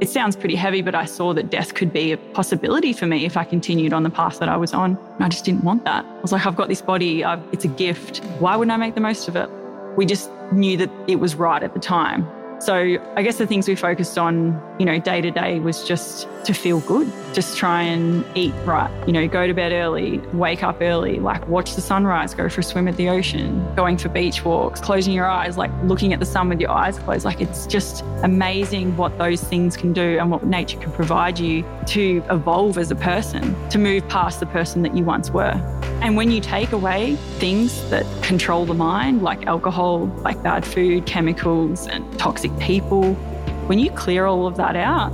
It sounds pretty heavy, but I saw that death could be a possibility for me if I continued on the path that I was on. I just didn't want that. I was like, I've got this body, I've, it's a gift. Why wouldn't I make the most of it? We just knew that it was right at the time. So I guess the things we focused on, you know, day to day was just to feel good, just try and eat right, you know, go to bed early, wake up early, like watch the sunrise, go for a swim at the ocean, going for beach walks, closing your eyes, like looking at the sun with your eyes closed. Like it's just amazing what those things can do and what nature can provide you to evolve as a person, to move past the person that you once were. And when you take away things that control the mind, like alcohol, like bad food, chemicals, and toxic people, when you clear all of that out,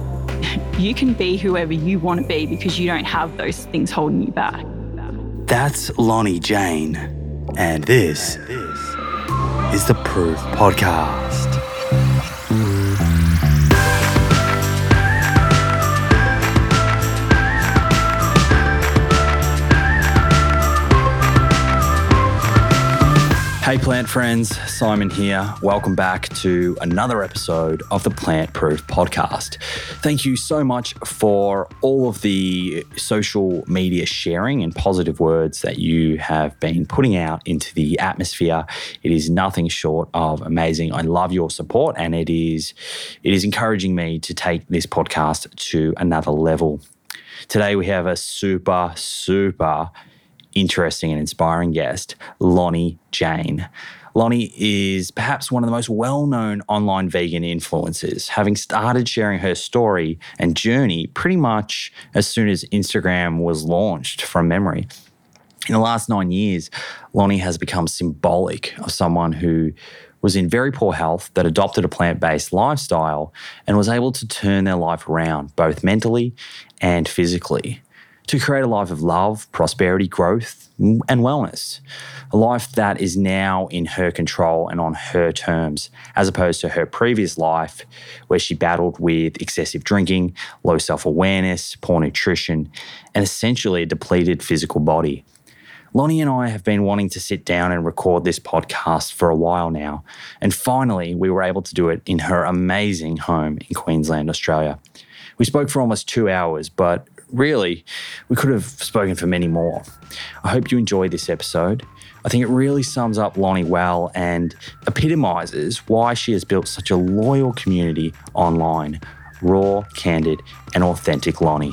you can be whoever you want to be because you don't have those things holding you back. That's Loni Jane, and this is the Proof Podcast. Hey, plant friends, Simon here. Welcome back to another episode of the Plant Proof Podcast. Thank you so much for all of the social media sharing and positive words that you have been putting out into the atmosphere. It is nothing short of amazing. I love your support, and it is it is encouraging me to take this podcast to another level. Today we have a super super interesting and inspiring guest, Loni Jane. Loni is perhaps one of the most well known online vegan influencers, having started sharing her story and journey pretty much as soon as Instagram was launched from memory. In the last nine years, Loni has become symbolic of someone who was in very poor health that adopted a plant based lifestyle and was able to turn their life around, both mentally and physically to create a life of love, prosperity, growth, and wellness. A life that is now in her control and on her terms, as opposed to her previous life where she battled with excessive drinking, low self awareness, poor nutrition, and essentially a depleted physical body. Loni and I have been wanting to sit down and record this podcast for a while now, and finally we were able to do it in her amazing home in Queensland, Australia. We spoke for almost two hours, but really, we could have spoken for many more. I hope you enjoy this episode. I think it really sums up Loni well and epitomizes why she has built such a loyal community online raw, candid, and authentic Loni.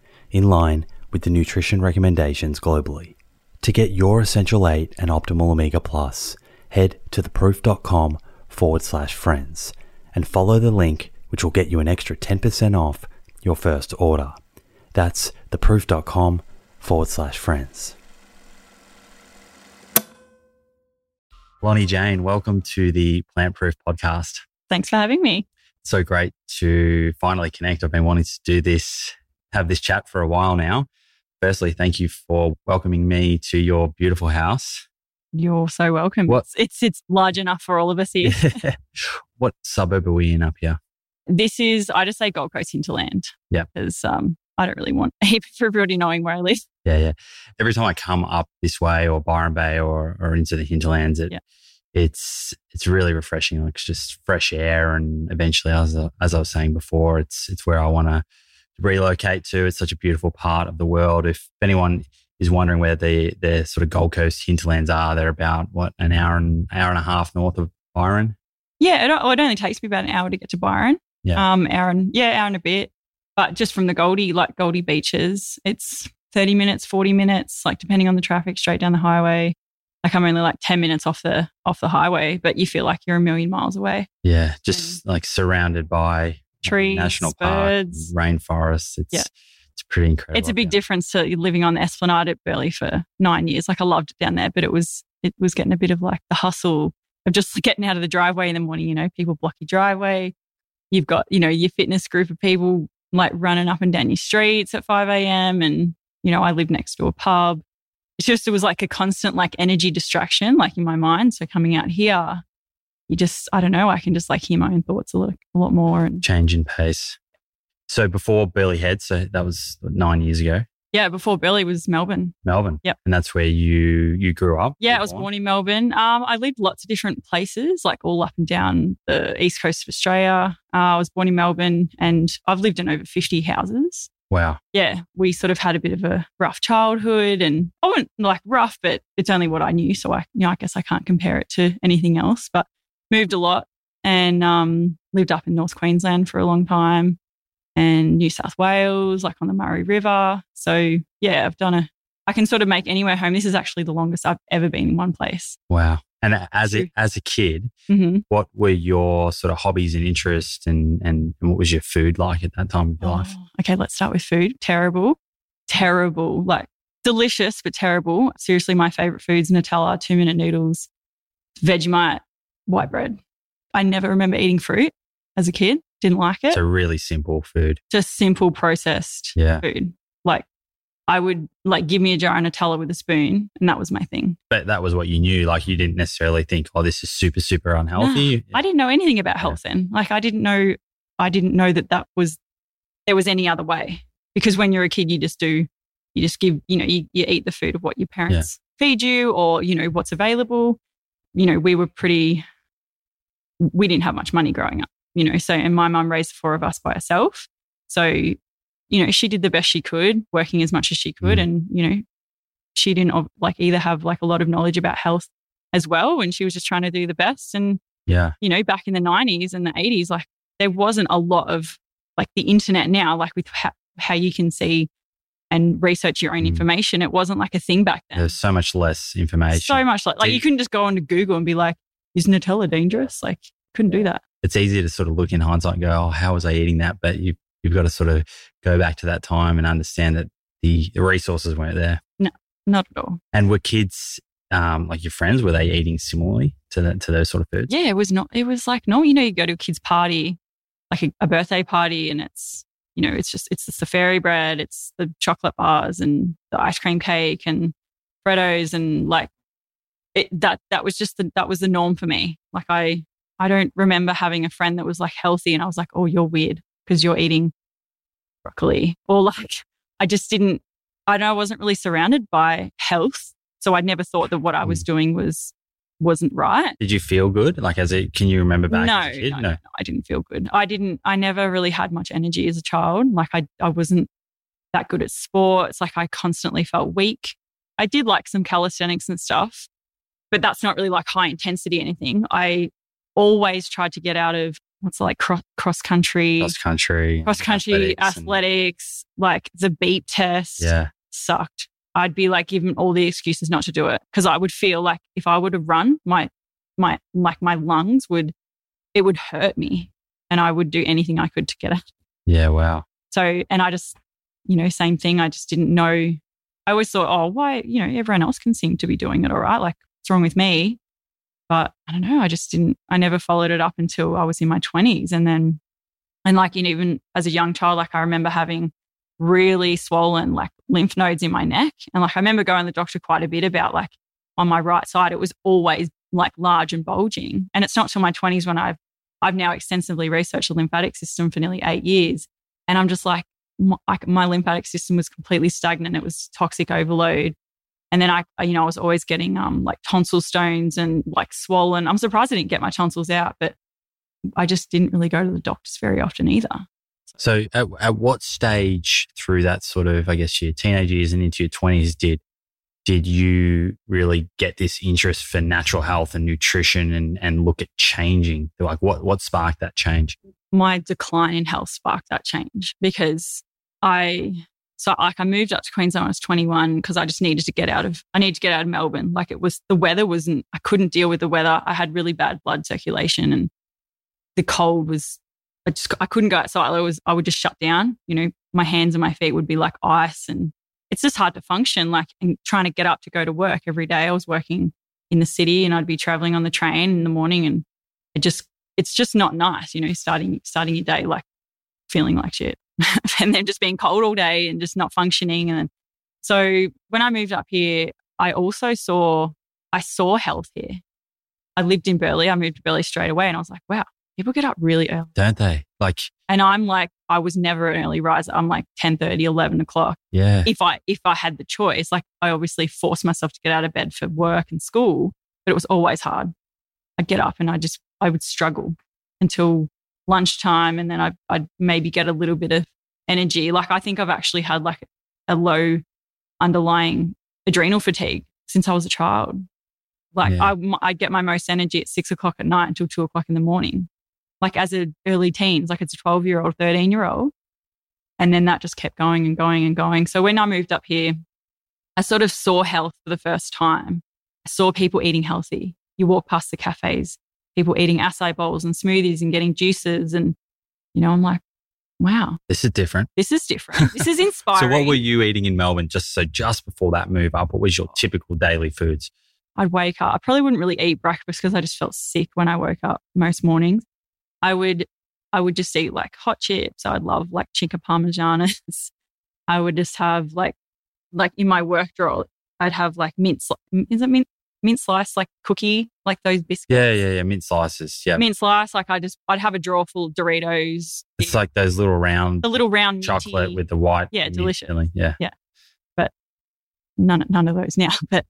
in line with the nutrition recommendations globally. To get your Essential 8 and Optimal Omega Plus, head to theproof.com forward slash friends and follow the link, which will get you an extra 10% off your first order. That's theproof.com forward slash friends. Loni Jane, welcome to the Plant Proof podcast. Thanks for having me. So great to finally connect. I've been wanting to do this, have this chat for a while now. Firstly, thank you for welcoming me to your beautiful house. You're so welcome. What- It's, it's it's large enough for all of us here. what suburb are we in up here? this is I just say Gold Coast hinterland. Yeah. Because um I don't really want for everybody knowing where I live. Yeah, yeah. Every time I come up this way or Byron Bay or, or into the hinterlands, it, Yeah. it's it's really refreshing. Like it's just fresh air, and eventually, as I- as I was saying before, it's it's where I want to relocate to. It's such a beautiful part of the world. If anyone is wondering where the the sort of Gold Coast hinterlands are, they're about what an hour and hour and a half north of Byron. Yeah, it, it only takes me about an hour to get to Byron. Yeah. Um, hour and yeah, hour and a bit. But just from the Goldie, like Goldie beaches, it's thirty minutes, forty minutes, like depending on the traffic, straight down the highway. Like I'm only like ten minutes off the off the highway, but you feel like you're a million miles away. Yeah, just like surrounded by Trees, national birds. park, rainforests. It's Yeah. it's pretty incredible. it's a big difference to living on the Esplanade at Burleigh for nine years. Like I loved it down there, but it was it was getting a bit of like the hustle of just getting out of the driveway in the morning. You know, people block your driveway. You've got you know your fitness group of people like running up and down your streets at five a.m. And you know, I live next to a pub. It's just it was like a constant like energy distraction, like in my mind. So coming out here, you just I don't know, I can just like hear my own thoughts a lot a lot more and change in pace. So before Burleigh Head, so that was nine years ago, yeah. Before Burleigh was Melbourne. Melbourne. Yep. And that's where you you grew up. Yeah, I was born in Melbourne. Um, I lived lots of different places, like all up and down the east coast of Australia. Uh, I was born in Melbourne, and I've lived in over fifty houses. Wow. Yeah, we sort of had a bit of a rough childhood, and I wasn't like rough, but it's only what I knew, so I, you know, I guess I can't compare it to anything else. But moved a lot, and um, lived up in North Queensland for a long time, and New South Wales, like on the Murray River. So yeah, I've done a. I can sort of make anywhere home. This is actually the longest I've ever been in one place. Wow. And as a, as a kid, hmm what were your sort of hobbies and interests and, and, and what was your food like at that time of your life? Oh, okay, let's start with food. Terrible, terrible. Like delicious, but terrible. Seriously, my favorite foods: Nutella, two minute noodles, Vegemite, white bread. I never remember eating fruit as a kid. Didn't like it. So really simple food. Just simple processed Yeah. food. Like I would like give me a jar of Nutella with a spoon, and that was my thing. But that was what you knew. Like you didn't necessarily think, oh, this is super, super unhealthy. I didn't know anything about Yeah. health then. Like I didn't know, I didn't know that that was there was any other way. Because when you're a kid, you just do, you just give, you know, you, you eat the food of what your parents feed you, or you know what's available. You know, we were pretty. We didn't have much money growing up, you know. So, and my mum raised four of us by herself. So, you know, she did the best she could, working as much as she could, Mm. and you know, she didn't like either have like a lot of knowledge about health as well, and she was just trying to do the best. And yeah. you know, back in the 90s and the 80s, like there wasn't a lot of like the internet now, like with how, how you can see and research your own Mm. information. It wasn't like a thing back then. There's so much less information. So much like, like you couldn't just go onto Google and be like, is Nutella dangerous? Like, couldn't do that. it's easier to sort of look in hindsight and go, oh, how was I eating that? But you, you've got to sort of go back to that time and understand that the, the resources weren't there. No, not at all. And were kids, um, like your friends, were they eating similarly to that, to those sort of foods? Yeah, it was not, it was like, no, you know, you go to a kid's party, like a, a birthday party, and it's, you know, it's just, it's the fairy bread, it's the chocolate bars and the ice cream cake and Freddos and like, it, that, that was just the, that was the norm for me. Like I, I don't remember having a friend that was like healthy and I was like, oh, you're weird because you're eating broccoli. Or like, I just didn't, I know I wasn't really surrounded by health. So I never thought that what I was Mm. doing was, wasn't right. Did you feel good? Like, as a, can you remember back no, as a kid? no, no, no, I didn't feel good. I didn't, I never really had much energy as a child. Like I, I wasn't that good at sports. Like I constantly felt weak. I did like some calisthenics and stuff, but that's not really like high intensity anything. I always tried to get out of what's like cross, cross country, Cross country. cross country athletics and- athletics, like the beep test Yeah. sucked. I'd be like given all the excuses not to do it because I would feel like if I would have run, my my like my lungs would it would hurt me, and I would do anything I could to get it. Yeah. Wow. So, and I just you know same thing. I just didn't know. I always thought, oh, why you know everyone else can seem to be doing it all right. Like what's wrong with me? But I don't know. I just didn't. I never followed it up until I was in my twenties, and then and like you know, even as a young child, like I remember having really swollen like lymph nodes in my neck. And like I remember going to the doctor quite a bit about like on my right side, it was always like large and bulging. And it's not till my 20s when I've I've now extensively researched the lymphatic system for nearly eight years. And I'm just like, my, my lymphatic system was completely stagnant. It was toxic overload. And then I, you know, I was always getting um like tonsil stones and like swollen. I'm surprised I didn't get my tonsils out, but I just didn't really go to the doctors very often either. So, at, at what stage through that sort of, I guess, your teenage years and into your twenties did did you really get this interest for natural health and nutrition and and look at changing? Like, what what sparked that change? my decline in health sparked that change because I so like I moved up to Queensland when I was 21 because I just needed to get out of I needed to get out of Melbourne. Like it was the weather wasn't I couldn't deal with the weather. I had really bad blood circulation and the cold was I just I couldn't go outside. I was I would just shut down. You know, my hands and my feet would be like ice and it's just hard to function like and trying to get up to go to work every day. I was working in the city and I'd be traveling on the train in the morning and it just it's just not nice, you know, starting starting your day like feeling like shit. and then just being cold all day and just not functioning. And so when I moved up here, I also saw I saw health here. I lived in Burleigh. I moved to Burleigh straight away and I was like, wow, people get up really early. Don't they? Like, And I'm like, I was never an early riser. I'm like 10 30, 11 o'clock. yeah, If I if I had the choice, like I obviously forced myself to get out of bed for work and school, but it was always hard. I'd get up and I just I would struggle until lunchtime and then I'd, I'd maybe get a little bit of energy. Like I think I've actually had like a low underlying adrenal fatigue since I was a child. Like Yeah. I, I get my most energy at six o'clock at night until two o'clock in the morning. Like as a early teens, like it's a 12 year old, 13 year old. And then that just kept going and going and going. So when I moved up here, I sort of saw health for the first time. I saw people eating healthy. You walk past the cafes, people eating acai bowls and smoothies and getting juices. And, you know, I'm like, wow, this is different. this is different. This is inspiring. So, what were you eating in Melbourne? Just so, just before that move up, what was your oh. typical daily foods? I'd wake up. I probably wouldn't really eat breakfast because I just felt sick when I woke up most mornings. I would, I would just eat like hot chips. I'd love like chicken parmesanas. I would just have like, like in my work drawer, I'd have like mint. sli- Is it mint? Mint slice like cookie, like those biscuits. Yeah, yeah, yeah. Mint slices. Yeah, Mint slice. Like I just, I'd have a drawer full of Doritos. it's like those little round the little round chocolate minty- with the white. Yeah, delicious. filling. Yeah, yeah, but none, none of those now. But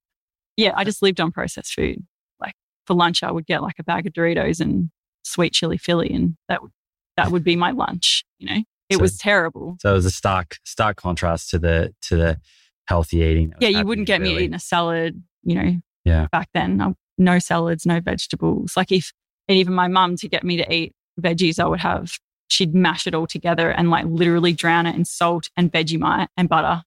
yeah, I just lived on processed food. Like for lunch, I would get like a bag of Doritos and sweet chili Philly, and that would that would be my lunch. You know, it So- was terrible. so it was a stark, stark contrast to the to the healthy eating. Yeah, you wouldn't get me eating a salad. You know, Yeah. back then, no salads, no vegetables. Like if and even my mum to get me to eat veggies, I would have she'd mash it all together and like literally drown it in salt and Vegemite and butter,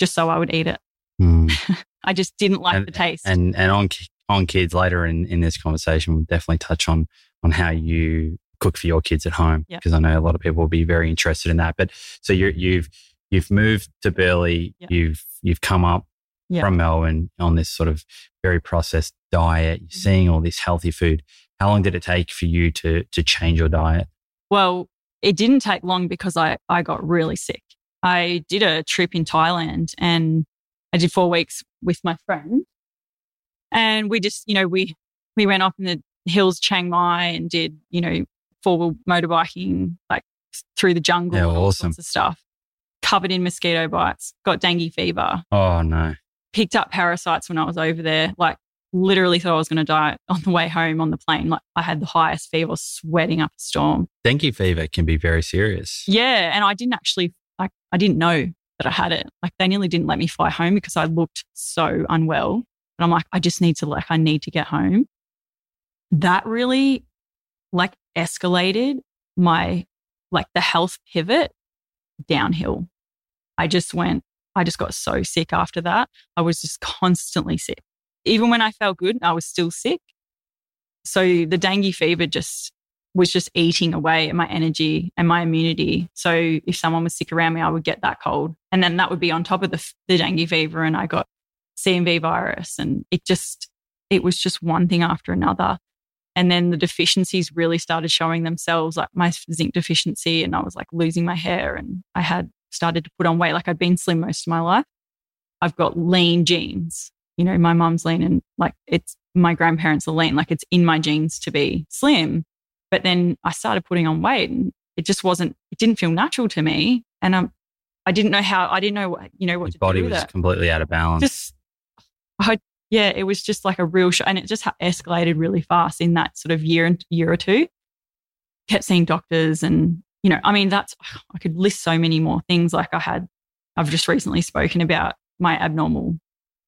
just so I would eat it. Mm. I just didn't like And- the taste. and and on on kids later in in this conversation, we'll definitely touch on on how you cook for your kids at home because I know a lot of people will be very interested in that. But so you you've you've moved to Burleigh, Yeah. you've you've come up Yeah. from Melbourne on this sort of very processed diet. Mm-hmm. You're seeing all this healthy food. How long did it take for you to to change your diet? Well, it didn't take long because I, I got really sick. I did a trip in Thailand and I did four weeks with my friend. And we just, you know, we we went off in the hills Chiang Mai and did, you know, four wheel motorbiking like through the jungle Yeah, and all awesome. sorts of stuff. Covered in mosquito bites, got dengue fever, Oh no. picked up parasites when I was over there. Like literally thought I was going to die on the way home on the plane. Like I had the highest fever, sweating up a storm. Dengue fever can be very serious. Yeah, and I didn't actually like I didn't know that I had it. Like they nearly didn't let me fly home because I looked so unwell. But I'm like, I just need to like I need to get home. That really like escalated my like the health pivot downhill. I just went, I just got so sick after that. I was just constantly sick. Even when I felt good, I was still sick. So the dengue fever just was just eating away at my energy and my immunity. So if someone was sick around me, I would get that cold. And then that would be on top of the, the dengue fever. And I got CMV virus. And it just, it was just one thing after another. And then the deficiencies really started showing themselves, like my zinc deficiency. And I was like losing my hair and I had started to put on weight. Like I'd been slim most of my life. I've got lean genes. You know, my mum's lean and like it's my grandparents are lean. Like it's in my genes to be slim. But then I started putting on weight and it just wasn't, it didn't feel natural to me. And um, I didn't know how, I didn't know what, you know, what Your to body do with was it. completely out of balance. Just, I, yeah, it was just like a real shock. And it just escalated really fast in that sort of year and year or two. Kept seeing doctors and, you know, I mean, that's, I could list so many more things. Like I had, I've just recently spoken about my abnormal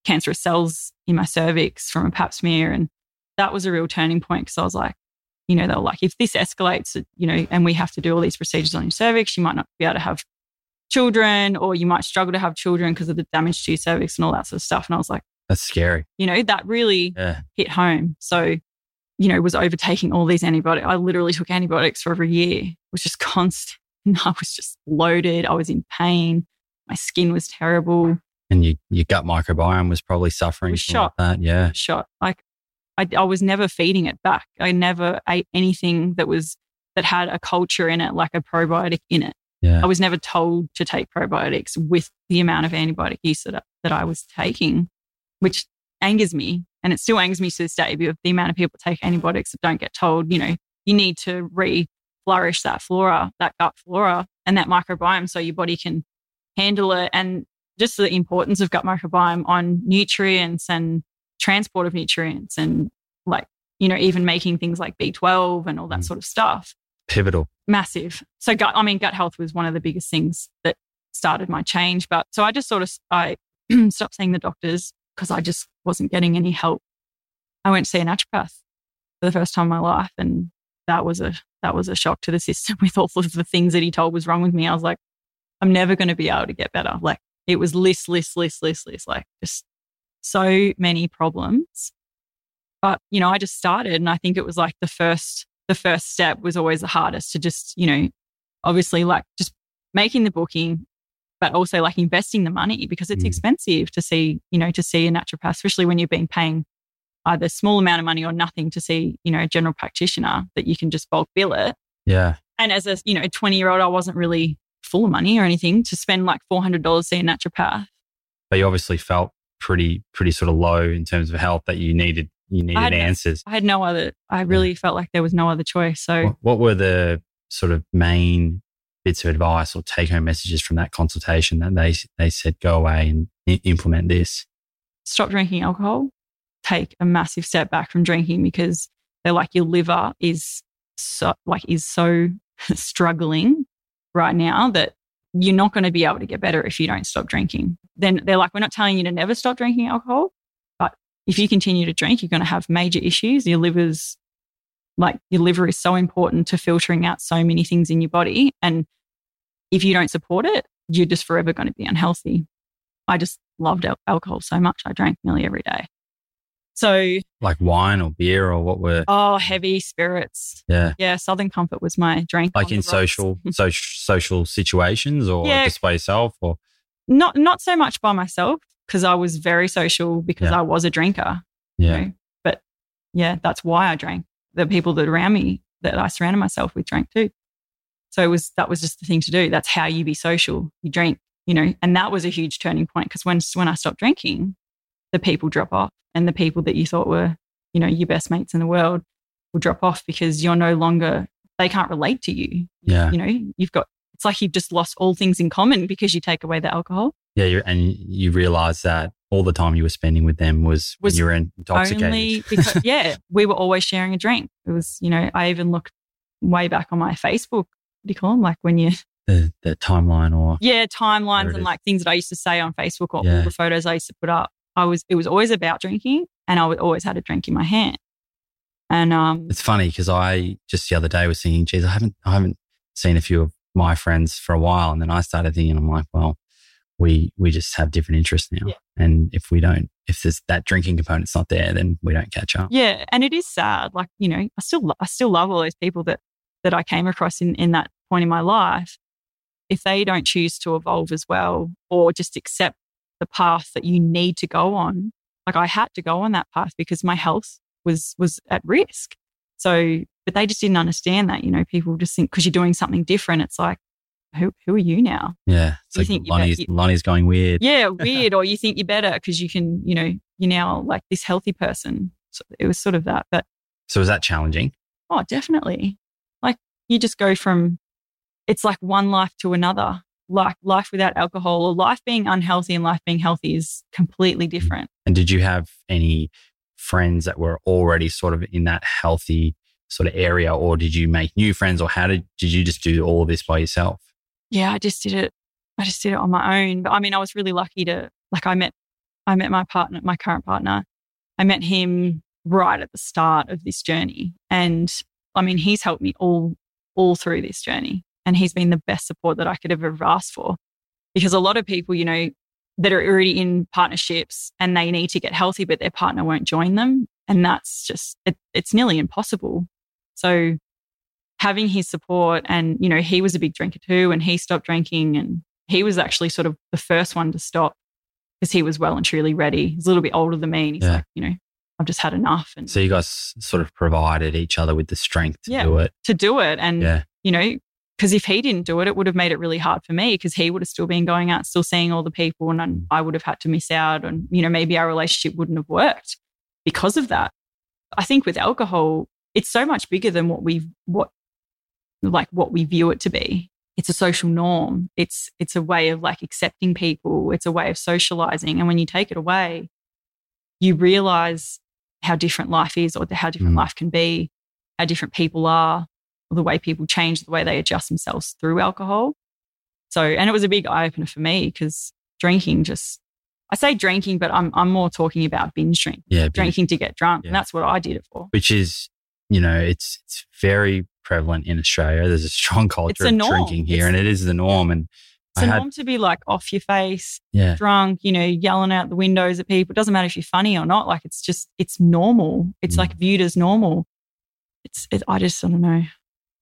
cancerous cells in my cervix from a pap smear. And that was a real turning point because I was like, you know, they were like, if this escalates, you know, and we have to do all these procedures on your cervix, you might not be able to have children or you might struggle to have children because of the damage to your cervix and all that sort of stuff. And I was like, That's scary. you know, that really Yeah. hit home. So, you know, was overtaking all these antibiotics. I literally took antibiotics for over a year, it was just constant. I was just bloated. I was in pain. My skin was terrible. And you, your gut microbiome was probably suffering Was from shot. that. Yeah. shot. Like I, I was never feeding it back. I never ate anything that was that had a culture in it, like a probiotic in it. Yeah. I was never told to take probiotics with the amount of antibiotic use that, that I was taking, which angers me. And it still angers me to this day because the amount of people take antibiotics that don't get told, you know, you need to re flourish that flora, that gut flora and that microbiome so your body can handle it. And just the importance of gut microbiome on nutrients and transport of nutrients and like, you know, even making things like B12 and all that Mm. sort of stuff Pivotal. massive. So gut, I mean, gut health was one of the biggest things that started my change. But so I just sort of, I stopped seeing the doctors because I just wasn't getting any help. I went to see a naturopath for the first time in my life. And that was a, that was a shock to the system with all of the things that he told was wrong with me. I was like, I'm never going to be able to get better. Like it was list, list, list, list, list, like just so many problems. But, you know, I just started and I think it was like the first, the first step was always the hardest to just, you know, obviously like just making the booking, but also like investing the money because it's Mm. expensive to see, you know, to see a naturopath, especially when you've been paying either a small amount of money or nothing to see, you know, a general practitioner that you can just bulk bill it. Yeah. And as a, you know, 20 year old, I wasn't really full of money or anything to spend like $400 to see a naturopath. But you obviously felt pretty, pretty sort of low in terms of health that you needed, you needed had answers. I had no other, I really felt like there was no other choice. So What, what were the sort of main bits of advice or take home messages from that consultation that they, they said, go away and i- implement this? stop drinking alcohol, take a massive step back from drinking because they're like your liver is so like is so struggling right now that you're not going to be able to get better if you don't stop drinking. Then they're like, we're not telling you to never stop drinking alcohol, but if you continue to drink, you're going to have major issues. Your liver's like your liver is so important to filtering out so many things in your body. And if you don't support it, you're just forever going to be unhealthy. I just loved al- alcohol so much. I drank nearly every day. So, Like wine or beer or what were, oh, heavy spirits. yeah, Yeah, Southern Comfort was my drink. like in social, so, social situations or Yeah. just by yourself or, Not not so much by myself because I was very social because Yeah. I was a drinker. you yeah. know. But yeah, that's why I drank. The people that around me that I surrounded myself with drank too. So it was that was just the thing to do. That's how you be social. You drink, you know, and that was a huge turning point because when when I stopped drinking, the people drop off and the people that you thought were, you know, your best mates in the world will drop off because you're no longer, they can't relate to you. Yeah. You know, you've got, it's like you've just lost all things in common because you take away the alcohol. Yeah. You're, and you realize that all the time you were spending with them was, Was when you were intoxicated. Only because, yeah, we were always sharing a drink. It was, you know, I even looked way back on my Facebook. What do you call them? Like when you, the, the timeline or yeah, timelines and like things that I used to say on Facebook or Yeah. all the photos I used to put up. I was, it was always about drinking and I would always had a drink in my hand. And, um, it's funny because I just the other day was thinking, geez, I haven't, I haven't seen a few of my friends for a while. And then I started thinking, I'm like, well, we, we just have different interests now. Yeah. And if we don't, if there's that drinking component's not there, then we don't catch up. Yeah, and it is sad. Like you know, I still I still love all those people that that I came across in in that point in my life. If they don't choose to evolve as well, or just accept the path that you need to go on, like I had to go on that path because my health was was at risk. So, but they just didn't understand that. You know, people just think because you're doing something different, it's like, who who are you now? Yeah. It's You like think Loni's, you- Loni's going weird. Yeah, weird. or you think you're better because you can, you know, you're now like this healthy person. So it was sort of that, but. So is that challenging? Oh, definitely. You just go from it's like one life to another. Like life without alcohol or life being unhealthy and life being healthy is completely different. And did you have any friends that were already sort of in that healthy sort of area, or did you make new friends, or how did did you just do all of this by yourself? Yeah, I just did it. I just did it on my own. But I mean, I was really lucky to like I met I met my partner, my current partner. I met him right at the start of this journey. And I mean, he's helped me all all through this journey. And he's been the best support that I could have ever asked for. Because a lot of people, you know, that are already in partnerships and they need to get healthy, but their partner won't join them. And that's just, it, it's nearly impossible. So having his support and, you know, he was a big drinker too and he stopped drinking and he was actually sort of the first one to stop because he was well and truly ready. He's a little bit older than me and he's Yeah. like, you know, I've just had enough and So you guys sort of provided each other with the strength to Yeah. do it. to do it. And, Yeah. you know, because if he didn't do it, it would have made it really hard for me because he would have still been going out, still seeing all the people, and then I would have had to miss out. And, you know, maybe our relationship wouldn't have worked because of that. I think with alcohol, it's so much bigger than what we what like what we view it to be. It's a social norm. It's it's a way of like accepting people. It's a way of socializing. And when you take it away, you realize how different life is or how different Mm. life can be, how different people are, or the way people change, the way they adjust themselves through alcohol. So, and it was a big eye opener for me because drinking just, I say drinking, but I'm, I'm more talking about binge drink, Yeah. binge- drinking to get drunk. Yeah. And that's what I did it for. Which is, you know, it's it's very prevalent in Australia. There's a strong culture of drinking here, It's- and it is the norm. And It's I a had, norm to be like off your face, yeah, drunk, you know, yelling out the windows at people. It doesn't matter if you're funny or not. Like it's just, it's normal. It's Mm. like viewed as normal. It's, it, I just, I don't know.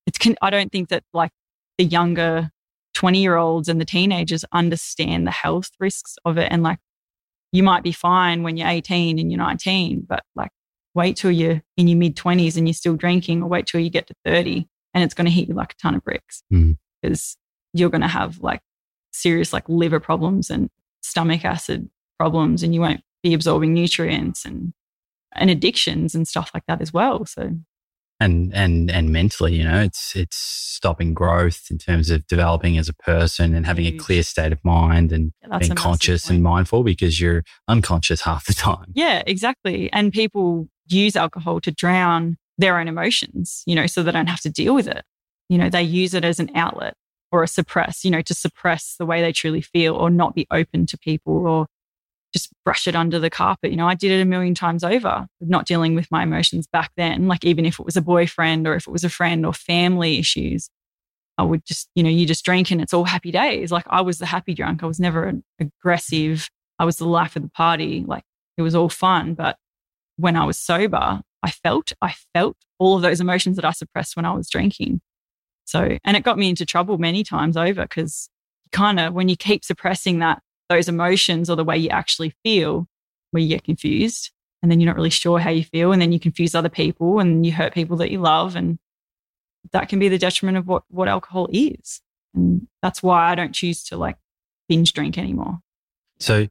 It's, can, I don't think that like the younger 20 year olds and the teenagers understand the health risks of it. And like, you might be fine when you're 18 and you're 19, but like, wait till you're in your mid 20s and you're still drinking, or wait till you get to 30 and it's going to hit you like a ton of bricks Mm. because you're going to have like serious like liver problems and stomach acid problems and you won't be absorbing nutrients and and addictions and stuff like that as well so. And and and mentally, you know, it's it's stopping growth in terms of developing as a person and having a clear state of mind and yeah, being conscious and mindful because you're unconscious half the time. yeah exactly and people use alcohol to drown their own emotions you know so they don't have to deal with it. You know they use it as an outlet or a suppress you know to suppress the way they truly feel or not be open to people or just brush it under the carpet. You know i did it a million times over not dealing with my emotions back then. Like even if it was a boyfriend or if it was a friend or family issues i would just you know you just drink and it's all happy days. Like i was the happy drunk. I was never aggressive. I was the life of the party. Like it was all fun. But when i was sober i felt i felt all of those emotions that i suppressed when i was drinking so and it got me into trouble many times over because kind of when you keep suppressing that those emotions or the way you actually feel where you get confused and then you're not really sure how you feel and then you confuse other people and you hurt people that you love and that can be the detriment of what what alcohol is. And that's why i don't choose to like binge drink anymore. So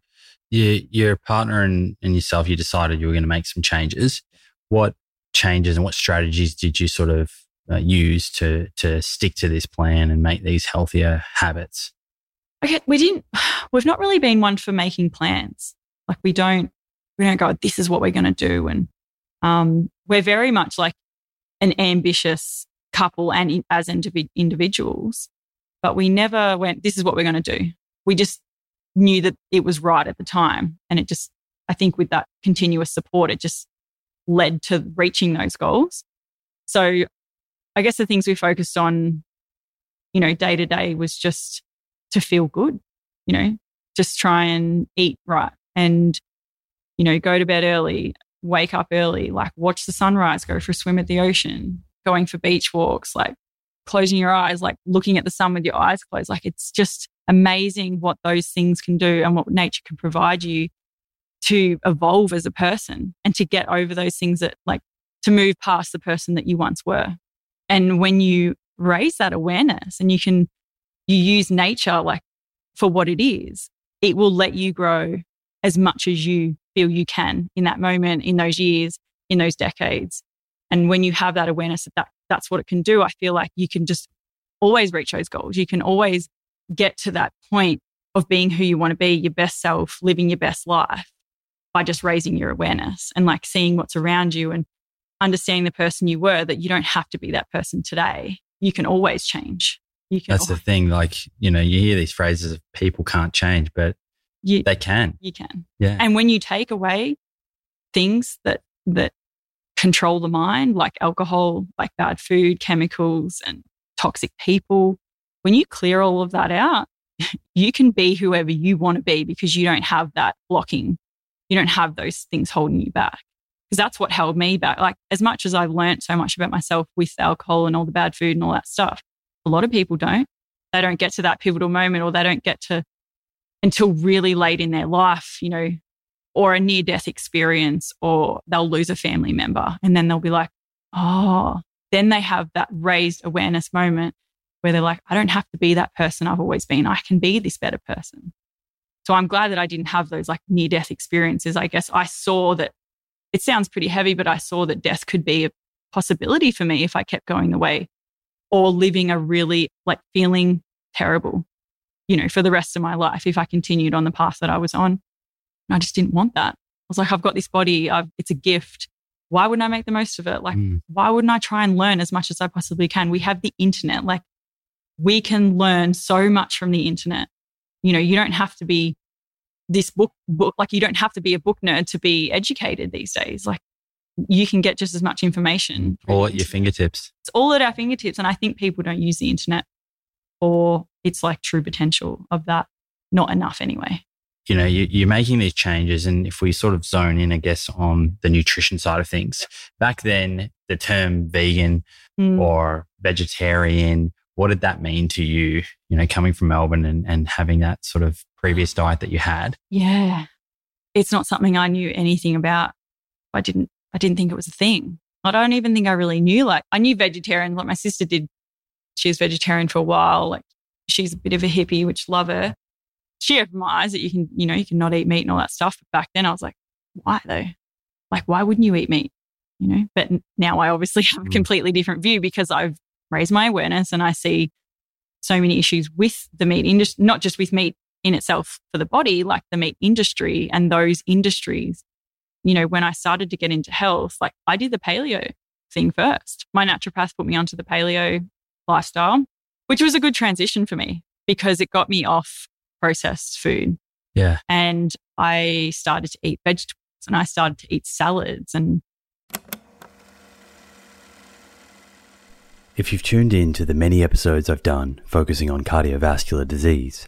you, your partner and, and yourself, you decided you were going to make some changes. What changes and what strategies did you sort of uh, use to to stick to this plan and make these healthier habits? Okay, we didn't. We've not really been one for making plans. Like we don't we don't go. This is what we're going to do, and um, we're very much like an ambitious couple and in, as individ- individuals. But we never went. This is what we're going to do. We just knew that it was right at the time, and it just. I think with that continuous support, it just led to reaching those goals. So I guess the things we focused on, you know, day to day was just to feel good, you know, just try and eat right and, you know, go to bed early, wake up early, like watch the sunrise, go for a swim at the ocean, going for beach walks, like closing your eyes, like looking at the sun with your eyes closed. Like it's just amazing what those things can do and what nature can provide you to evolve as a person and to get over those things that like to move past the person that you once were. And when you raise that awareness and you can, you use nature like for what it is, it will let you grow as much as you feel you can in that moment, in those years, in those decades. And when you have that awareness that, that that's what it can do, I feel like you can just always reach those goals. You can always get to that point of being who you want to be, your best self, living your best life by just raising your awareness and like seeing what's around you and understanding the person you were that you don't have to be that person today. You can always change. You can That's always, the thing. Like, you know, you hear these phrases of people can't change, but you, they can. You can. Yeah. And when you take away things that, that control the mind, like alcohol, like bad food, chemicals, and toxic people, when you clear all of that out, you can be whoever you want to be because you don't have that blocking you don't have those things holding you back. Because that's what held me back. Like, as much as I've learned so much about myself with alcohol and all the bad food and all that stuff, a lot of people don't. They don't get to that pivotal moment or they don't get to until really late in their life, you know, or a near death experience, or they'll lose a family member. And then they'll be like, oh, then they have that raised awareness moment where they're like, I don't have to be that person I've always been. I can be this better person. So I'm glad that I didn't have those like near death experiences. I guess I saw that it sounds pretty heavy, but I saw that death could be a possibility for me if I kept going the way or living a really like feeling terrible, you know, for the rest of my life if I continued on the path that I was on. And I just didn't want that. I was like, I've got this body, I've, it's a gift. Why wouldn't I make the most of it? Like, mm. why wouldn't I try and learn as much as I possibly can? We have the internet. Like, we can learn so much from the internet. You know, you don't have to be this book book like you don't have to be a book nerd to be educated these days. Like you can get just as much information mm, all at your fingertips. It's all at our fingertips, and I think people don't use the internet or its like true potential of that. Not enough anyway. You know, you, you're making these changes, and if we sort of zone in, I guess, on the nutrition side of things, back then the term vegan mm. or vegetarian what did that mean to you, you know, coming from Melbourne and, and having that sort of previous diet that you had? Yeah. It's not something I knew anything about. I didn't I didn't think it was a thing. I don't even think I really knew like I knew vegetarian, like my sister did. She was vegetarian for a while. Like she's a bit of a hippie, which love her. She opened my eyes that you can, you know, you can not eat meat and all that stuff. But back then I was like, why though? Like, why wouldn't you eat meat? You know, but now I obviously have a mm. completely different view because I've raised my awareness and I see so many issues with the meat industry, not just with meat in itself for the body, like the meat industry and those industries. You know, when I started to get into health, like I did the paleo thing first. My naturopath put me onto the paleo lifestyle, which was a good transition for me because it got me off processed food. Yeah. And I started to eat vegetables and I started to eat salads and If you've tuned in to the many episodes I've done focusing on cardiovascular disease,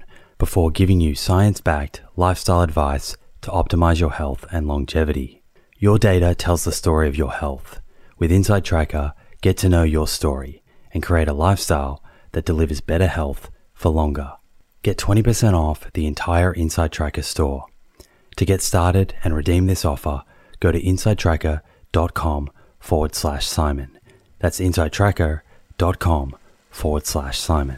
before giving you science backed lifestyle advice to optimize your health and longevity. Your data tells the story of your health. With InsideTracker, get to know your story and create a lifestyle that delivers better health for longer. Get 20% off the entire InsideTracker store. To get started and redeem this offer, go to insidetracker.com forward slash Simon. That's insidetracker.com forward slash Simon.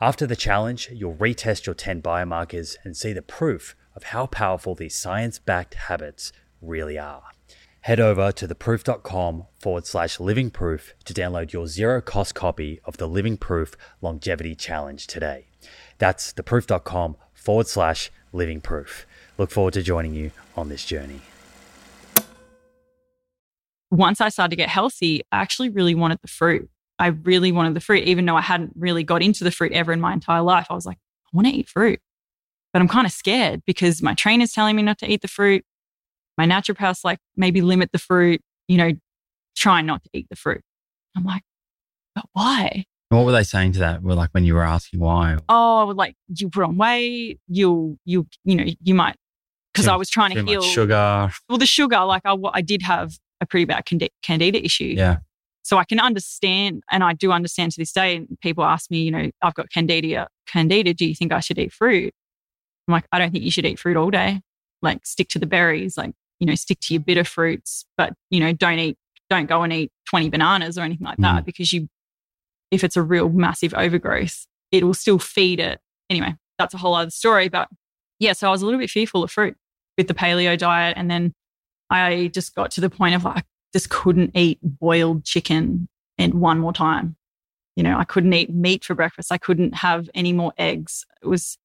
After the challenge, you'll retest your 10 biomarkers and see the proof of how powerful these science backed habits really are. Head over to theproof.com forward slash living proof to download your zero cost copy of the Living Proof Longevity Challenge today. That's theproof.com forward slash living proof. Look forward to joining you on this journey. Once I started to get healthy, I actually really wanted the fruit. I really wanted the fruit, even though I hadn't really got into the fruit ever in my entire life. I was like, I want to eat fruit, but I'm kind of scared because my trainer's telling me not to eat the fruit my naturopath's like, maybe limit the fruit, you know, try not to eat the fruit. I'm like, but why? What were they saying to that? Well, like when you were asking why? Oh, like you put on weight, you'll, you, you know, you might, because I was trying to heal sugar. Well, the sugar, like I, I did have a pretty bad candida issue. Yeah. So I can understand, and I do understand to this day. And people ask me, you know, I've got candida. Candida, do you think I should eat fruit? I'm like, I don't think you should eat fruit all day. Like, stick to the berries. Like, you know, stick to your bitter fruits, but, you know, don't eat, don't go and eat 20 bananas or anything like that mm. because you, if it's a real massive overgrowth, it will still feed it. Anyway, that's a whole other story. But yeah, so I was a little bit fearful of fruit with the paleo diet. And then I just got to the point of like, just couldn't eat boiled chicken and one more time. You know, I couldn't eat meat for breakfast. I couldn't have any more eggs. It was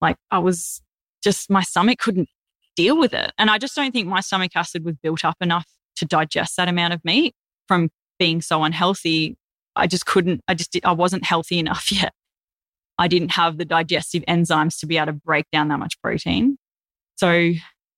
like I was just my stomach couldn't deal with it. And I just don't think my stomach acid was built up enough to digest that amount of meat from being so unhealthy. I just couldn't, I just, I wasn't healthy enough yet. I didn't have the digestive enzymes to be able to break down that much protein. So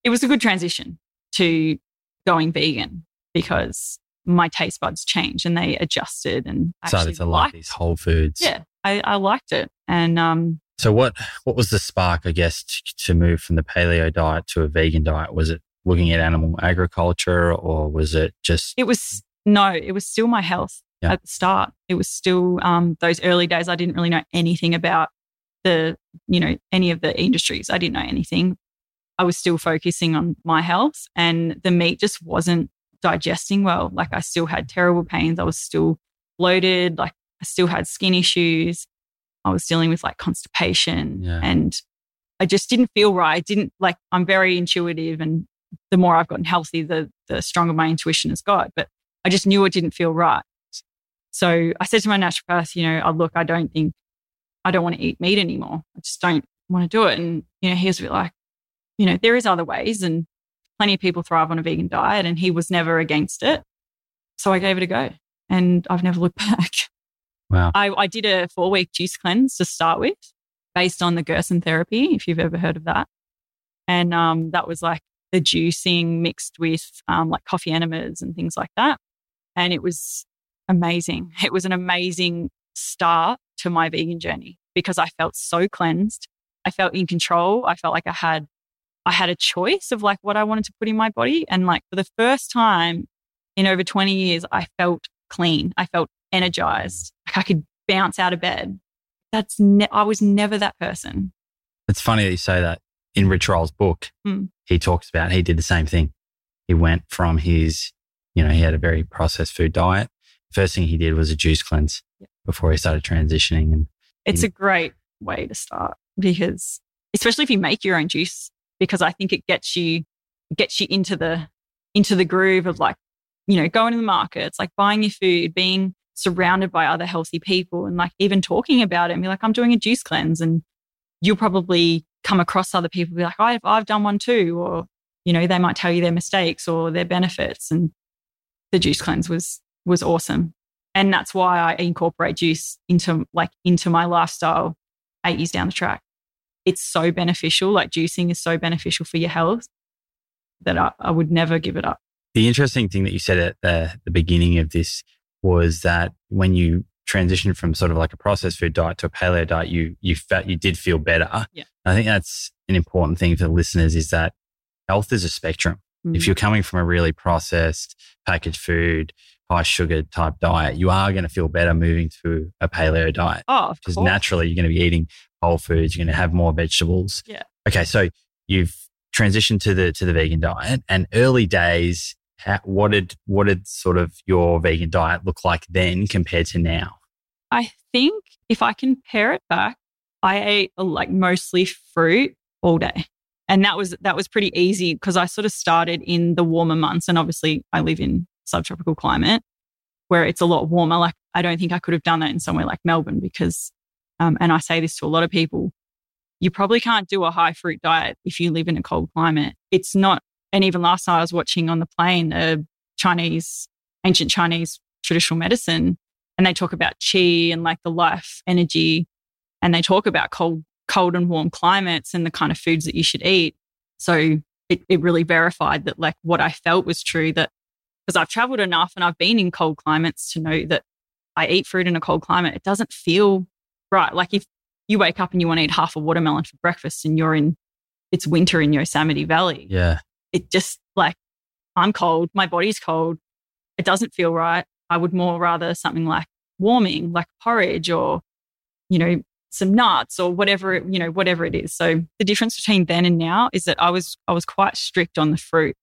it was a good transition to going vegan because my taste buds changed and they adjusted and started to like these whole foods. Yeah, I, I liked it. And um, so what what was the spark, I guess, to, to move from the paleo diet to a vegan diet? Was it looking at animal agriculture or was it just It was no, it was still my health yeah. at the start. It was still um, those early days I didn't really know anything about the, you know, any of the industries. I didn't know anything. I was still focusing on my health and the meat just wasn't digesting well. Like I still had terrible pains. I was still bloated, like I still had skin issues. I was dealing with like constipation yeah. and I just didn't feel right. I didn't like, I'm very intuitive and the more I've gotten healthy, the, the stronger my intuition has got. But I just knew it didn't feel right. So I said to my naturopath, you know, oh, look, I don't think, I don't want to eat meat anymore. I just don't want to do it. And, you know, he was a bit like, you know, there is other ways and plenty of people thrive on a vegan diet and he was never against it. So I gave it a go and I've never looked back. Wow. I, I did a four week juice cleanse to start with based on the Gerson therapy, if you've ever heard of that. And um, that was like the juicing mixed with um, like coffee enemas and things like that. And it was amazing. It was an amazing start to my vegan journey because I felt so cleansed. I felt in control. I felt like I had I had a choice of like what I wanted to put in my body and like for the first time in over 20 years I felt clean. I felt energized. Like I could bounce out of bed. That's ne- I was never that person. It's funny that you say that. In Rich Roll's book, Mm. he talks about he did the same thing. He went from his, you know, he had a very processed food diet. First thing he did was a juice cleanse Yep. before he started transitioning. And It's Mm. a great way to start because especially if you make your own juice because I think it gets you gets you into the into the groove of like you know going to the markets like buying your food being surrounded by other healthy people and like even talking about it and be like I'm doing a juice cleanse and you'll probably come across other people be like I've I've done one too or you know they might tell you their mistakes or their benefits and the juice cleanse was was awesome and that's why I incorporate juice into like into my lifestyle eight years down the track. It's so beneficial. Like juicing is so beneficial for your health that I, I would never give it up. the interesting thing that you said at the, the beginning of this was that when you transitioned from sort of like a processed food diet to a paleo diet, you you felt you did feel better. Yeah. I think that's an important thing for the listeners is that health is a spectrum. If Mm. you're coming from a really processed packaged food, high sugar type diet, you are going to feel better moving to a paleo diet oh, of because course. naturally you're going to be eating whole foods, you're going to have more vegetables. Yeah. Okay, so you've transitioned to the to the vegan diet, and early days, how, what did what did sort of your vegan diet look like then compared to now? I think if I compare it back, I ate uh, like mostly fruit all day. And that was that was pretty easy because I sort of started in the warmer months and obviously I live in subtropical climate where it's a lot warmer. Like I don't think I could have done that in somewhere like Melbourne because um, and I say this to a lot of people, you probably can't do a high fruit diet if you live in a cold climate. It's not and even last night I was watching on the plane a Chinese ancient Chinese traditional medicine and they talk about chi and like the life energy and they talk about cold cold and warm climates and the kind of foods that you should eat so it, it really verified that like what i felt was true that because i've traveled enough and i've been in cold climates to know that i eat fruit in a cold climate it doesn't feel right like if you wake up and you want to eat half a watermelon for breakfast and you're in it's winter in yosemite valley Yeah, it just like I'm cold, my body's cold. It doesn't feel right. I would more rather something like warming, like porridge or, you know, some nuts or whatever, it, you know, whatever it is. So the difference between then and now is that I was I was quite strict on the fruit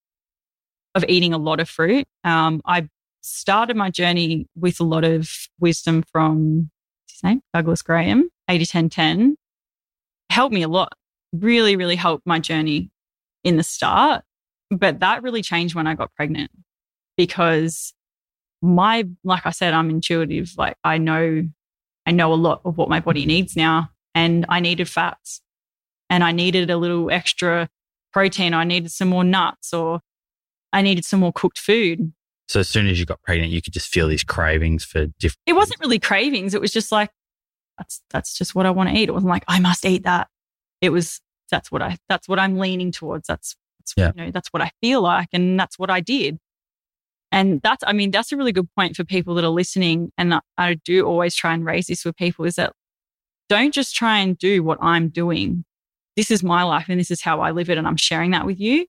of eating a lot of fruit. Um, I started my journey with a lot of wisdom from his name, Douglas Graham, 80 10 10. Helped me a lot. Really, really helped my journey in the start. But that really changed when I got pregnant because my, like I said, I'm intuitive. Like I know, I know a lot of what my body needs now. And I needed fats and I needed a little extra protein. I needed some more nuts or I needed some more cooked food. So as soon as you got pregnant, you could just feel these cravings for different. It wasn't really cravings. It was just like, that's, that's just what I want to eat. It wasn't like, I must eat that. It was, that's what I, that's what I'm leaning towards. That's, that's Yeah. you know, that's what I feel like. And that's what I did. And that's, I mean, that's a really good point for people that are listening. And I, I do always try and raise this with people is that don't just try and do what I'm doing. This is my life and this is how I live it. And I'm sharing that with you.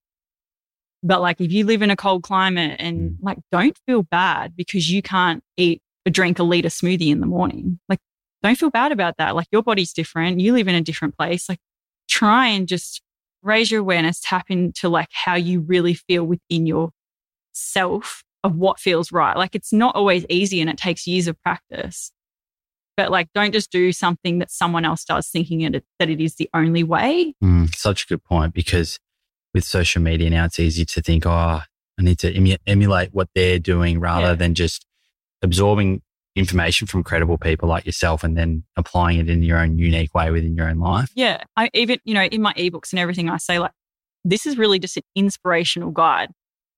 But like, if you live in a cold climate and like, don't feel bad because you can't eat or drink a liter smoothie in the morning. Like, don't feel bad about that. Like, your body's different. You live in a different place. Like, try and just raise your awareness, tap into like how you really feel within yourself of what feels right. Like, it's not always easy and it takes years of practice. But like, don't just do something that someone else does thinking it, that it is the only way. Mm, such a good point because with social media now, it's easy to think, oh, I need to emu- emulate what they're doing rather Yeah. than just absorbing information from credible people like yourself and then applying it in your own unique way within your own life. Yeah. I even, you know, in my ebooks and everything, I say, like, this is really just an inspirational guide.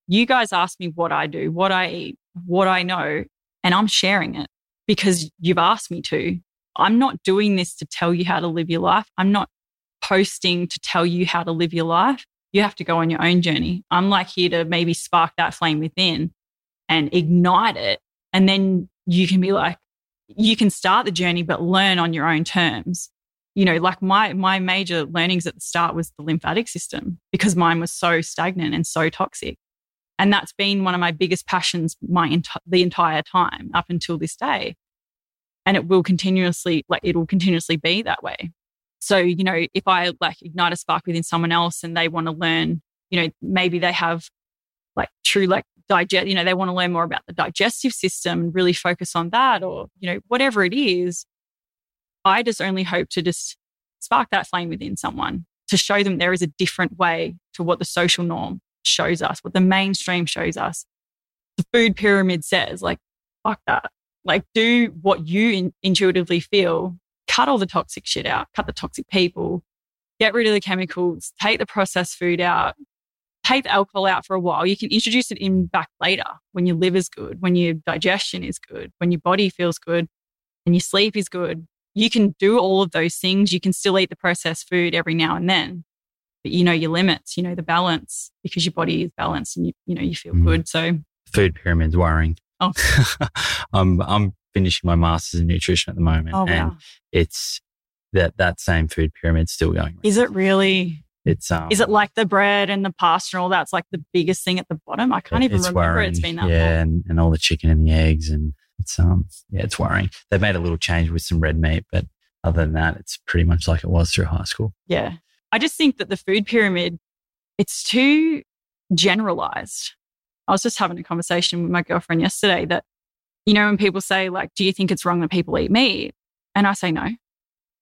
You guys ask me what I do, what I eat, what I know, and I'm sharing it because you've asked me to. I'm not doing this to tell you how to live your life. I'm not posting to tell you how to live your life. You have to go on your own journey. I'm like here to maybe spark that flame within and ignite it. And then you can be like, you can start the journey, but learn on your own terms. You know, like my my major learnings at the start was the lymphatic system because mine was so stagnant and so toxic. And that's been one of my biggest passions my enti- the entire time up until this day. And it will continuously, like, it will continuously be that way. So, you know, if I like ignite a spark within someone else and they want to learn, you know, maybe they have like true, like digest, you know, they want to learn more about the digestive system and really focus on that or, you know, whatever it is. I just only hope to just spark that flame within someone to show them there is a different way to what the social norm shows us, what the mainstream shows us. The food pyramid says, like, fuck that. Like, do what you in- intuitively feel, cut all the toxic shit out, cut the toxic people, get rid of the chemicals, take the processed food out, take the alcohol out for a while. You can introduce it in back later when your liver's good, when your digestion is good, when your body feels good, and your sleep is good. You can do all of those things. You can still eat the processed food every now and then but you know your limits, you know the balance because your body is balanced and you, you know you feel mm. good. So food pyramid's worrying. Oh. I'm I'm finishing my masters in nutrition at the moment, oh, wow. and it's that that same food pyramid still going. Is it really? It's um. Is it like the bread and the pasta and all that's like the biggest thing at the bottom? I can't even remember. Worrying. It's been that yeah, long. and, and all the chicken and the eggs and it's um yeah it's worrying. They've made a little change with some red meat, but other than that, it's pretty much like it was through high school. Yeah. I just think that the food pyramid, it's too generalized. I was just having a conversation with my girlfriend yesterday that, you know, when people say, like, do you think it's wrong that people eat meat? And I say no.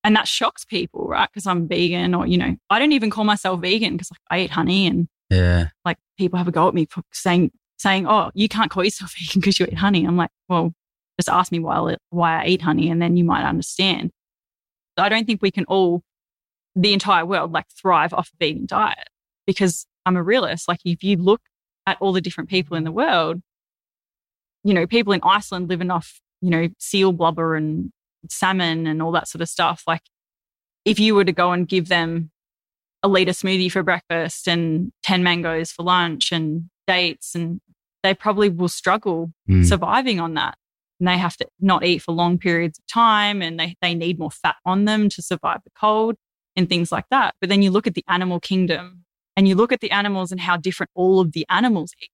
And that shocks people, right? Because I'm vegan or, you know, I don't even call myself vegan because like, I eat honey and yeah, like people have a go at me for saying, saying, oh, you can't call yourself vegan because you eat honey. I'm like, well, just ask me why, why I eat honey and then you might understand. I don't think we can all the entire world like thrive off a vegan diet because I'm a realist. Like if you look at all the different people in the world, you know, people in Iceland living off, you know, seal blubber and salmon and all that sort of stuff. Like if you were to go and give them a liter smoothie for breakfast and 10 mangoes for lunch and dates and they probably will struggle mm. surviving on that. And they have to not eat for long periods of time and they, they need more fat on them to survive the cold and things like that. But then you look at the animal kingdom and you look at the animals and how different all of the animals eat.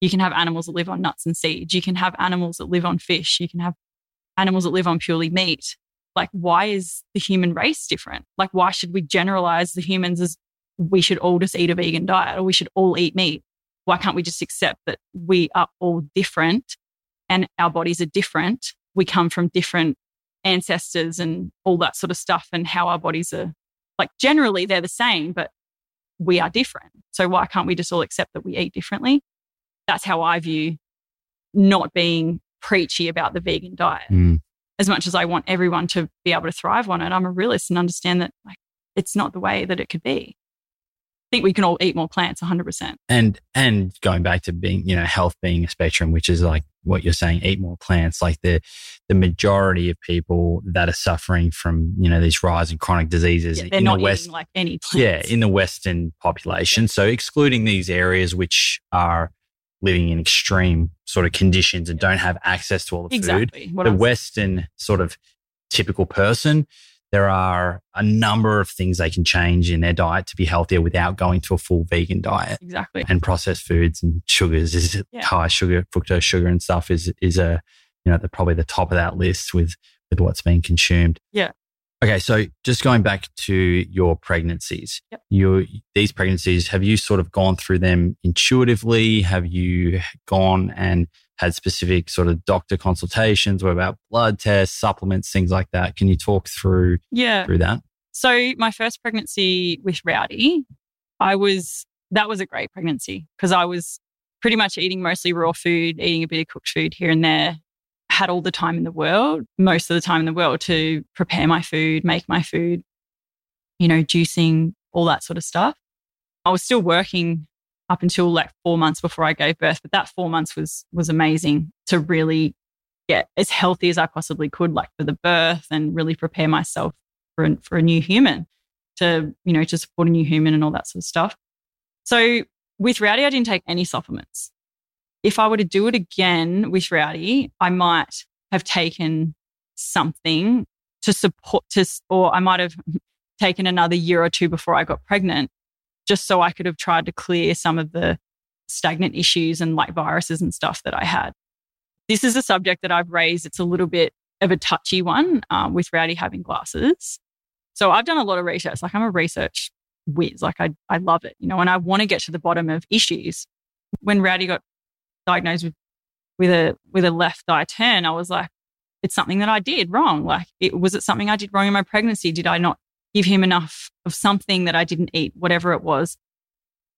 You can have animals that live on nuts and seeds. You can have animals that live on fish. You can have animals that live on purely meat. Like, why is the human race different? Like, why should we generalize the humans as we should all just eat a vegan diet or we should all eat meat? Why can't we just accept that we are all different and our bodies are different? We come from different ancestors and all that sort of stuff, and how our bodies are like generally they're the same, but we are different. So why can't we just all accept that we eat differently? That's how I view not being preachy about the vegan diet. Mm. As much as I want everyone to be able to thrive on it, I'm a realist and understand that like it's not the way that it could be I think we can all eat more plants 100%. And and going back to being, you know, health being a spectrum, which is like what you're saying, eat more plants, like the the majority of people that are suffering from, you know, these rising chronic diseases yeah, in the West, like any plants. Yeah, in the Western population. Yeah. So excluding these areas which are living in extreme sort of conditions and don't have access to all the exactly. food. What the Western sort of typical person there are a number of things they can change in their diet to be healthier without going to a full vegan diet. Exactly. And processed foods and sugars is yeah. high sugar, fructose sugar and stuff is is a you know, the probably the top of that list with with what's being consumed. Yeah. Okay, so just going back to your pregnancies, yep. you these pregnancies, have you sort of gone through them intuitively? Have you gone and had specific sort of doctor consultations or about blood tests, supplements, things like that. Can you talk through yeah through that? So my first pregnancy with Rowdy, I was that was a great pregnancy because I was pretty much eating mostly raw food, eating a bit of cooked food here and there. Had all the time in the world, most of the time in the world to prepare my food, make my food, you know, juicing, all that sort of stuff. I was still working up until like four months before I gave birth. But that four months was was amazing to really get as healthy as I possibly could, like for the birth, and really prepare myself for a, for a new human to you know to support a new human and all that sort of stuff. So with Rowdy, I didn't take any supplements. If I were to do it again with Rowdy, I might have taken something to support to, or I might have taken another year or two before I got pregnant, just so I could have tried to clear some of the stagnant issues and like viruses and stuff that I had. This is a subject that I've raised. It's a little bit of a touchy one um, with Rowdy having glasses. So I've done a lot of research. Like I'm a research whiz. Like I, I love it, you know, and I want to get to the bottom of issues. When Rowdy got diagnosed with, with a, with a left eye turn, I was like, it's something that I did wrong. Like it, was it something I did wrong in my pregnancy? Did I not give him enough of something that I didn't eat, whatever it was?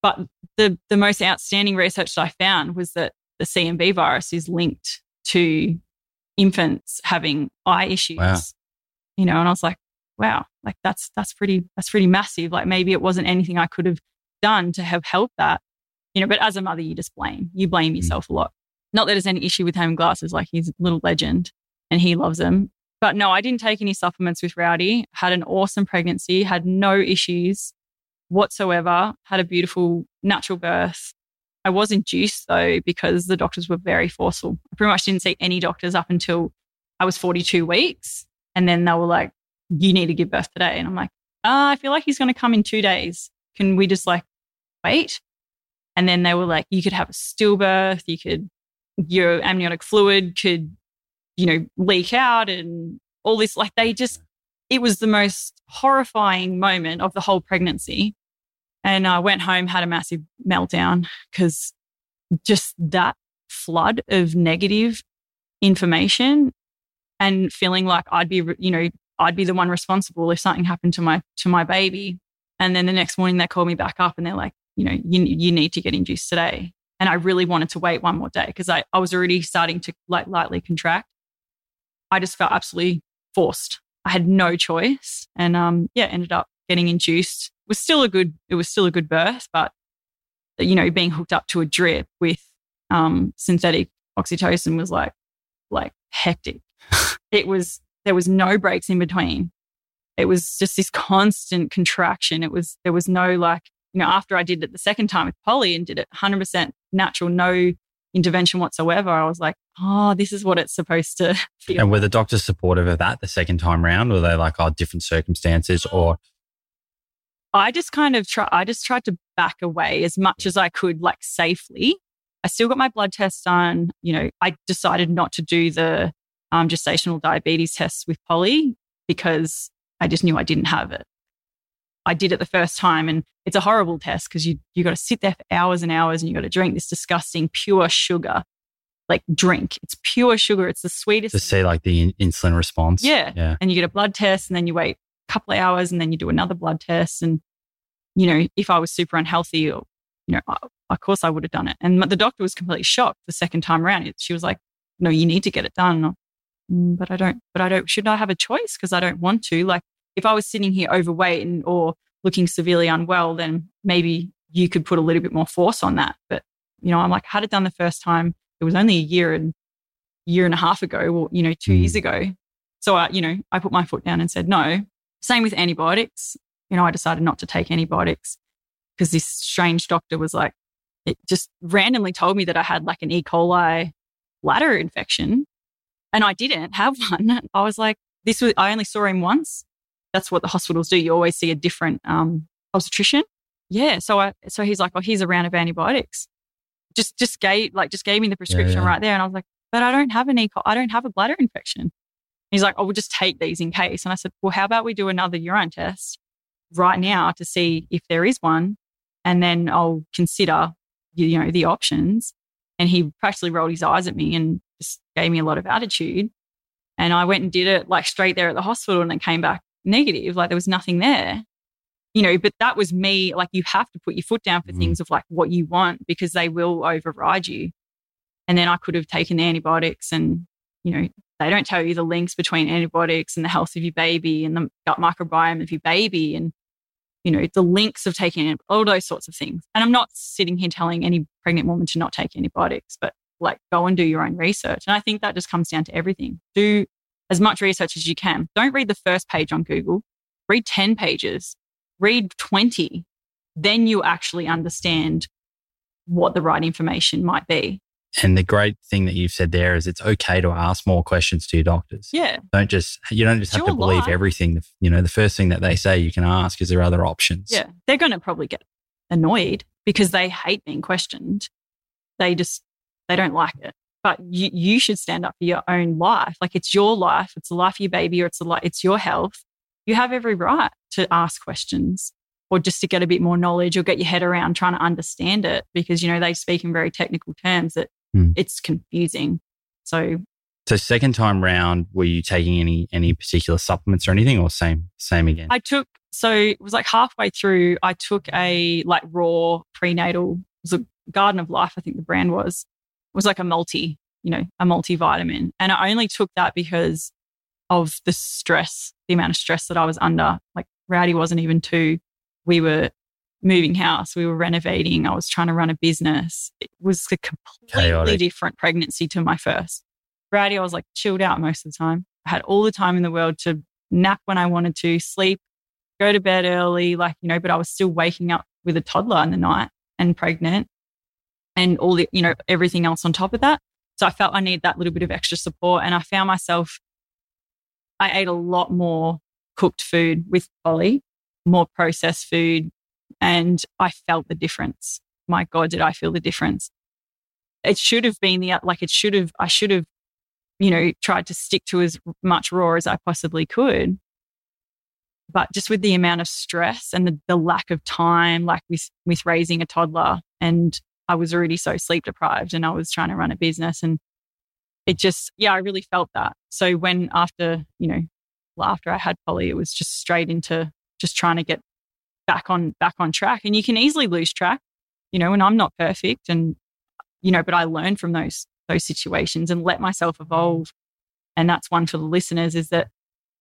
But the, the most outstanding research that I found was that the CMV virus is linked to infants having eye issues. Wow. You know, and I was like, wow, like that's that's pretty that's pretty massive. Like maybe it wasn't anything I could have done to have helped that. You know, but as a mother, you just blame. You blame mm. yourself a lot. Not that there's any issue with having glasses, like he's a little legend and he loves them. But no, I didn't take any supplements with Rowdy. Had an awesome pregnancy, had no issues whatsoever, had a beautiful natural birth. I was induced though because the doctors were very forceful. I pretty much didn't see any doctors up until I was 42 weeks. And then they were like, you need to give birth today. And I'm like, uh, I feel like he's going to come in two days. Can we just like wait? And then they were like, you could have a stillbirth. You could, your amniotic fluid could, you know, leak out and all this. Like they just, it was the most horrifying moment of the whole pregnancy. And I went home, had a massive meltdown because just that flood of negative information and feeling like I'd be, you know, I'd be the one responsible if something happened to my to my baby. And then the next morning they called me back up and they're like, you know, you you need to get induced today. And I really wanted to wait one more day because I, I was already starting to like lightly contract. I just felt absolutely forced. I had no choice. And um yeah, ended up getting induced was still a good it was still a good birth, but you know, being hooked up to a drip with um, synthetic oxytocin was like like hectic. it was there was no breaks in between. It was just this constant contraction. It was there was no like you know after I did it the second time with Polly and did it 100% natural, no intervention whatsoever. I was like, oh, this is what it's supposed to feel. And were the doctors supportive of that the second time round? Were they like, oh, different circumstances or I just kind of try, I just tried to back away as much as I could, like safely. I still got my blood tests done. You know, I decided not to do the um, gestational diabetes tests with Polly because I just knew I didn't have it. I did it the first time and it's a horrible test because you, you got to sit there for hours and hours and you got to drink this disgusting pure sugar, like drink. It's pure sugar. It's the sweetest. To see like the insulin response. Yeah. Yeah. And you get a blood test and then you wait a couple of hours and then you do another blood test. And, you know, if I was super unhealthy or, you know, of course I would have done it. And the doctor was completely shocked the second time around. She was like, no, you need to get it done. Mm, but I don't, but I don't, should I have a choice? Because I don't want to. Like if I was sitting here overweight and, or looking severely unwell, then maybe you could put a little bit more force on that. But, you know, I'm like, I had it done the first time. It was only a year and year and a half ago, or, you know, two mm. years ago. So I, you know, I put my foot down and said, no, same with antibiotics. You know, I decided not to take antibiotics because this strange doctor was like, it just randomly told me that I had like an E. coli bladder infection and I didn't have one. I was like, this was, I only saw him once. That's what the hospitals do. You always see a different um, obstetrician. Yeah. So I, so he's like, well, here's a round of antibiotics. Just, just gave, like, just gave me the prescription yeah, yeah. right there. And I was like, but I don't have an E. I don't have a bladder infection. He's like, oh, we'll just take these in case. And I said, well, how about we do another urine test right now to see if there is one? And then I'll consider, you know, the options. And he practically rolled his eyes at me and just gave me a lot of attitude. And I went and did it like straight there at the hospital and it came back negative. Like there was nothing there. You know, but that was me. Like you have to put your foot down for mm. things of like what you want because they will override you. And then I could have taken the antibiotics and, you know, they don't tell you the links between antibiotics and the health of your baby and the gut microbiome of your baby and, you know, the links of taking all those sorts of things. And I'm not sitting here telling any pregnant woman to not take antibiotics, but like go and do your own research. And I think that just comes down to everything. Do as much research as you can. Don't read the first page on Google. Read 10 pages. Read 20. then you actually understand what the right information might be. And the great thing that you've said there is it's okay to ask more questions to your doctors. Yeah. Don't just you don't just It's have to believe life. everything. You know, the first thing that they say you can ask is there other options. Yeah. They're going to probably get annoyed because they hate being questioned. They just, they don't like it. But you, you should stand up for your own life. Like it's your life. It's the life of your baby or it's a life, it's your health. You have every right to ask questions or just to get a bit more knowledge or get your head around trying to understand it because, you know, they speak in very technical terms that Hmm. it's confusing. So So second time round, were you taking any any particular supplements or anything, or same same again? I took so it was like halfway through. I took a like raw prenatal. It was a Garden of Life, I think the brand was. Was like a multi, you know, a multivitamin, and I only took that because of the stress, the amount of stress that I was under. Like Rowdy wasn't even two. We were moving house. We were renovating. I was trying to run a business. It was a completely Chaotic. different pregnancy to my first. Rowdy, I was like chilled out most of the time. I had all the time in the world to nap when I wanted to, sleep, go to bed early, like, you know, but I was still waking up with a toddler in the night and pregnant and all the, you know, everything else on top of that. So I felt I need that little bit of extra support. And I found myself, I ate a lot more cooked food with Polly, more processed food, and I felt the difference. My God, did I feel the difference? It should have been the, like, it should have, I should have, you know, tried to stick to as much raw as I possibly could but just with the amount of stress and the, the lack of time, like with, with raising a toddler, and I was already so sleep deprived and I was trying to run a business and it just, yeah, I really felt that. So when after, you know, after I had Polly, it was just straight into just trying to get back on, back on track. And you can easily lose track, you know, and I'm not perfect and, you know, but I learned from those, those situations and let myself evolve. And that's one for the listeners is that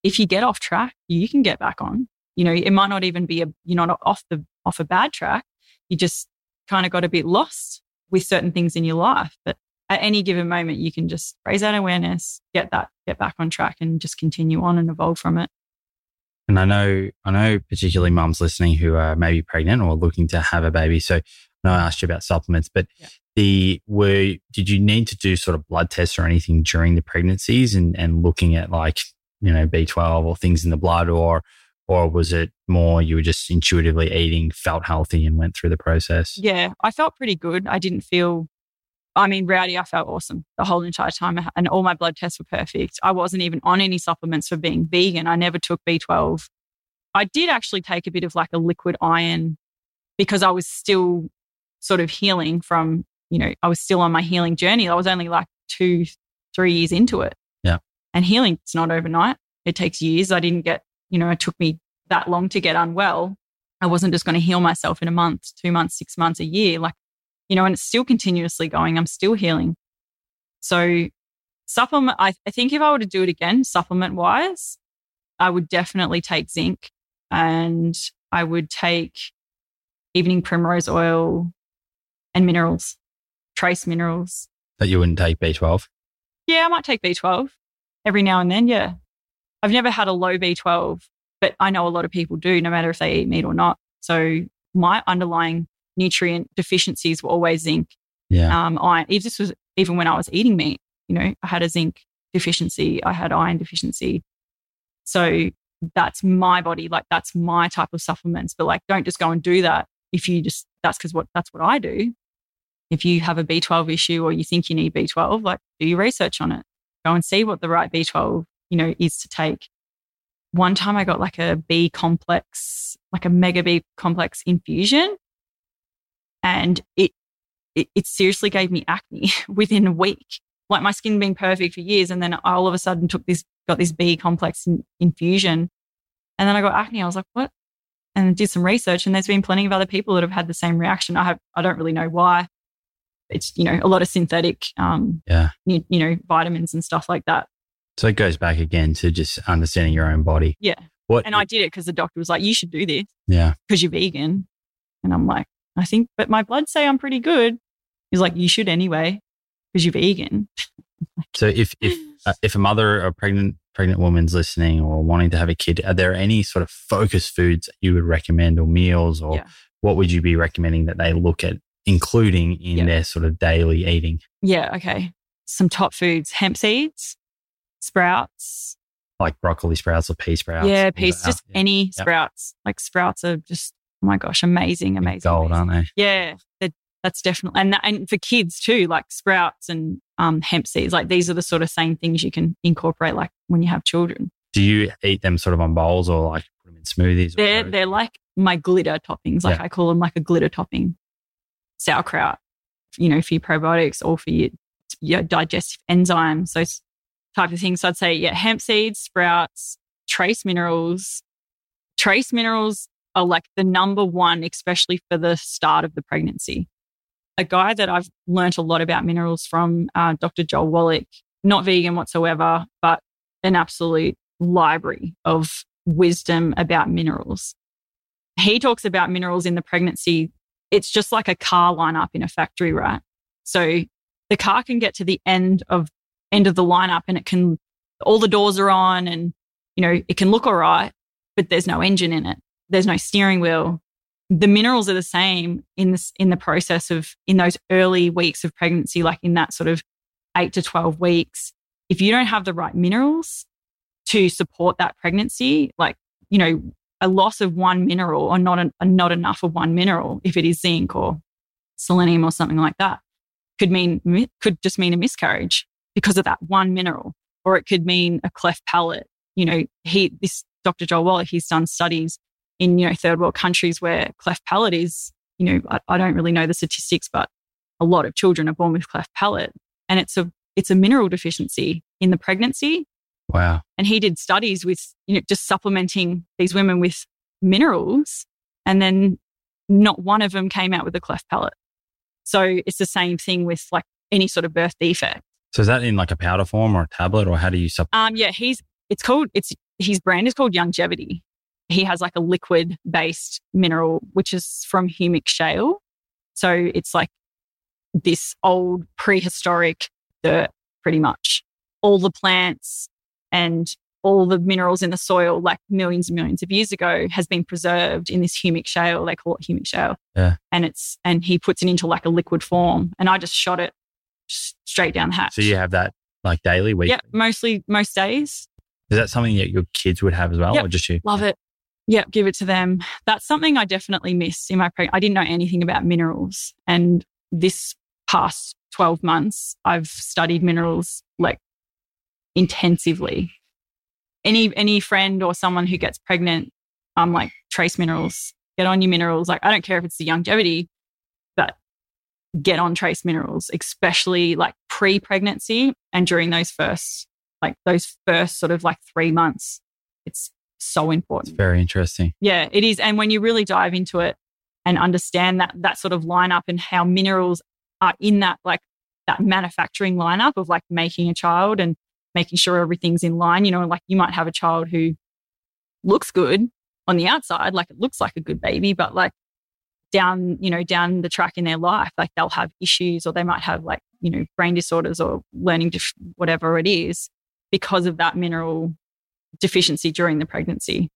if you get off track, you can get back on. You know, it might not even be a you're not off the off a bad track. You just kind of got a bit lost with certain things in your life. But at any given moment, you can just raise that awareness, get that, get back on track, and just continue on and evolve from it. And I know, I know, particularly mums listening who are maybe pregnant or looking to have a baby. So I know I asked you about supplements, but Yeah. the were did you need to do sort of blood tests or anything during the pregnancies and and looking at like you know B twelve or things in the blood or or was it more you were just intuitively eating, felt healthy, and went through the process? Yeah, I felt pretty good. I didn't feel, I mean, rowdy, I felt awesome the whole entire time. Uh, and all my blood tests were perfect. I wasn't even on any supplements for being vegan. I never took B12. I did actually take a bit of like a liquid iron because I was still sort of healing from, you know, I was still on my healing journey. I was only like two, three years into it. Yeah. And healing, it's not overnight. It takes years. I didn't get, you know, it took me that long to get unwell. I wasn't just going to heal myself in a month, two months, six months, a year. Like, you know, and it's still continuously going. I'm still healing. So, supplement, I, I think if I were to do it again, supplement wise, I would definitely take zinc and I would take evening primrose oil and minerals, trace minerals. That you wouldn't take B twelve. Yeah, I might take B12 every now and then. Yeah. I've never had a low B12, but I know a lot of people do, no matter if they eat meat or not. So my underlying nutrient deficiencies were always zinc, Yeah. um, iron. If this was even when I was eating meat, you know, I had a zinc deficiency, I had iron deficiency. So that's my body, like that's my type of supplements. But like, don't just go and do that if you just that's because what that's what I do. If you have a B12 issue or you think you need B12, like do your research on it. Go and see what the right B12, you know, is to take. One time I got like a B complex, like a mega B complex infusion. And it it, it seriously gave me acne within a week. Like my skin being perfect for years. And then I all of a sudden took this, got this B complex in, infusion. And then I got acne. I was like, what? And did some research. And there's been plenty of other people that have had the same reaction. I have, I don't really know why. It's, you know, a lot of synthetic, um, Yeah. you, you know, vitamins and stuff like that. So it goes back again to just understanding your own body. Yeah. What? And I did it because the doctor was like, you should do this yeah. because you're vegan. And I'm like, I think, but my blood say I'm pretty good. He's like, you should anyway because you're vegan. So if if uh, if a mother, a pregnant pregnant woman's listening or wanting to have a kid, are there any sort of focus foods that you would recommend or meals or Yeah. what would you be recommending that they look at including in Yeah. their sort of daily eating? Yeah. Okay. Some top foods: hemp seeds, sprouts. Like broccoli sprouts or pea sprouts? yeah, peas. Just any sprouts. Like sprouts are just oh my gosh, amazing, amazing. Gold, amazing. aren't they? Yeah, that's definitely and that, and for kids too, like sprouts and um, hemp seeds. Like these are the sort of same things you can incorporate, like when you have children. Do you eat them sort of on bowls or like put them in smoothies? They're they're like my glitter toppings. Like Yeah. I call them like a glitter topping. Sauerkraut, you know, for your probiotics or for your your digestive enzymes, those type of things. So I'd say yeah, hemp seeds, sprouts, trace minerals. Trace minerals are like the number one, especially for the start of the pregnancy. A guy that I've learnt a lot about minerals from, uh, Dr. Joel Wallach, not vegan whatsoever, but an absolute library of wisdom about minerals. He talks about minerals in the pregnancy. It's just like a car lineup in a factory, right? So the car can get to the end of end of the lineup and it can all the doors are on and you know it can look all right, but there's no engine in it. There's no steering wheel. The minerals are the same in this in the process of in those early weeks of pregnancy, like in that sort of eight to twelve weeks. If you don't have the right minerals, to support that pregnancy, like, you know, a loss of one mineral or not, an, not enough of one mineral, if it is zinc or selenium or something like that, could mean, could just mean a miscarriage because of that one mineral. Or it could mean a cleft palate. You know, he, this Dr. Joel Wallach, he's done studies in, you know, third world countries where cleft palate is, you know, I, I don't really know the statistics, but a lot of children are born with cleft palate. And it's a, it's a mineral deficiency in the pregnancy Wow. and he did studies with you know just supplementing these women with minerals and then not one of them came out with a cleft palate so it's the same thing with like any sort of birth defect So is that in like a powder form or a tablet or how do you sup? um yeah he's it's called it's his brand is called Youngevity he has like a liquid based mineral which is from humic shale so it's like this old prehistoric dirt pretty much all the plants and all the minerals in the soil like millions and millions of years ago has been preserved in this humic shale they call it humic shale Yeah. and it's and he puts it into like a liquid form and i just shot it straight down the hatch So you have that like daily, weekly? yeah mostly most days Is that something that your kids would have as well Yep. or just you? Love it. Yep, give it to them. That's something I definitely miss in my pregnancy. I didn't know anything about minerals. And this past 12 months, I've studied minerals like intensively. Any any friend or someone who gets pregnant, I'm like, trace minerals, get on your minerals. Like, I don't care if it's the Youngevity, get on trace minerals, especially like pre-pregnancy and during those first, like those first sort of like three months. It's so important. It's very interesting. Yeah, it is. And when you really dive into it and understand that that sort of lineup and how minerals are in that like that manufacturing lineup of like making a child and making sure everything's in line, you know, like you might have a child who looks good on the outside, like it looks like a good baby, but like down, you know, down the track in their life, like they'll have issues or they might have like, you know, brain disorders or learning whatever it is because of that mineral deficiency during the pregnancy.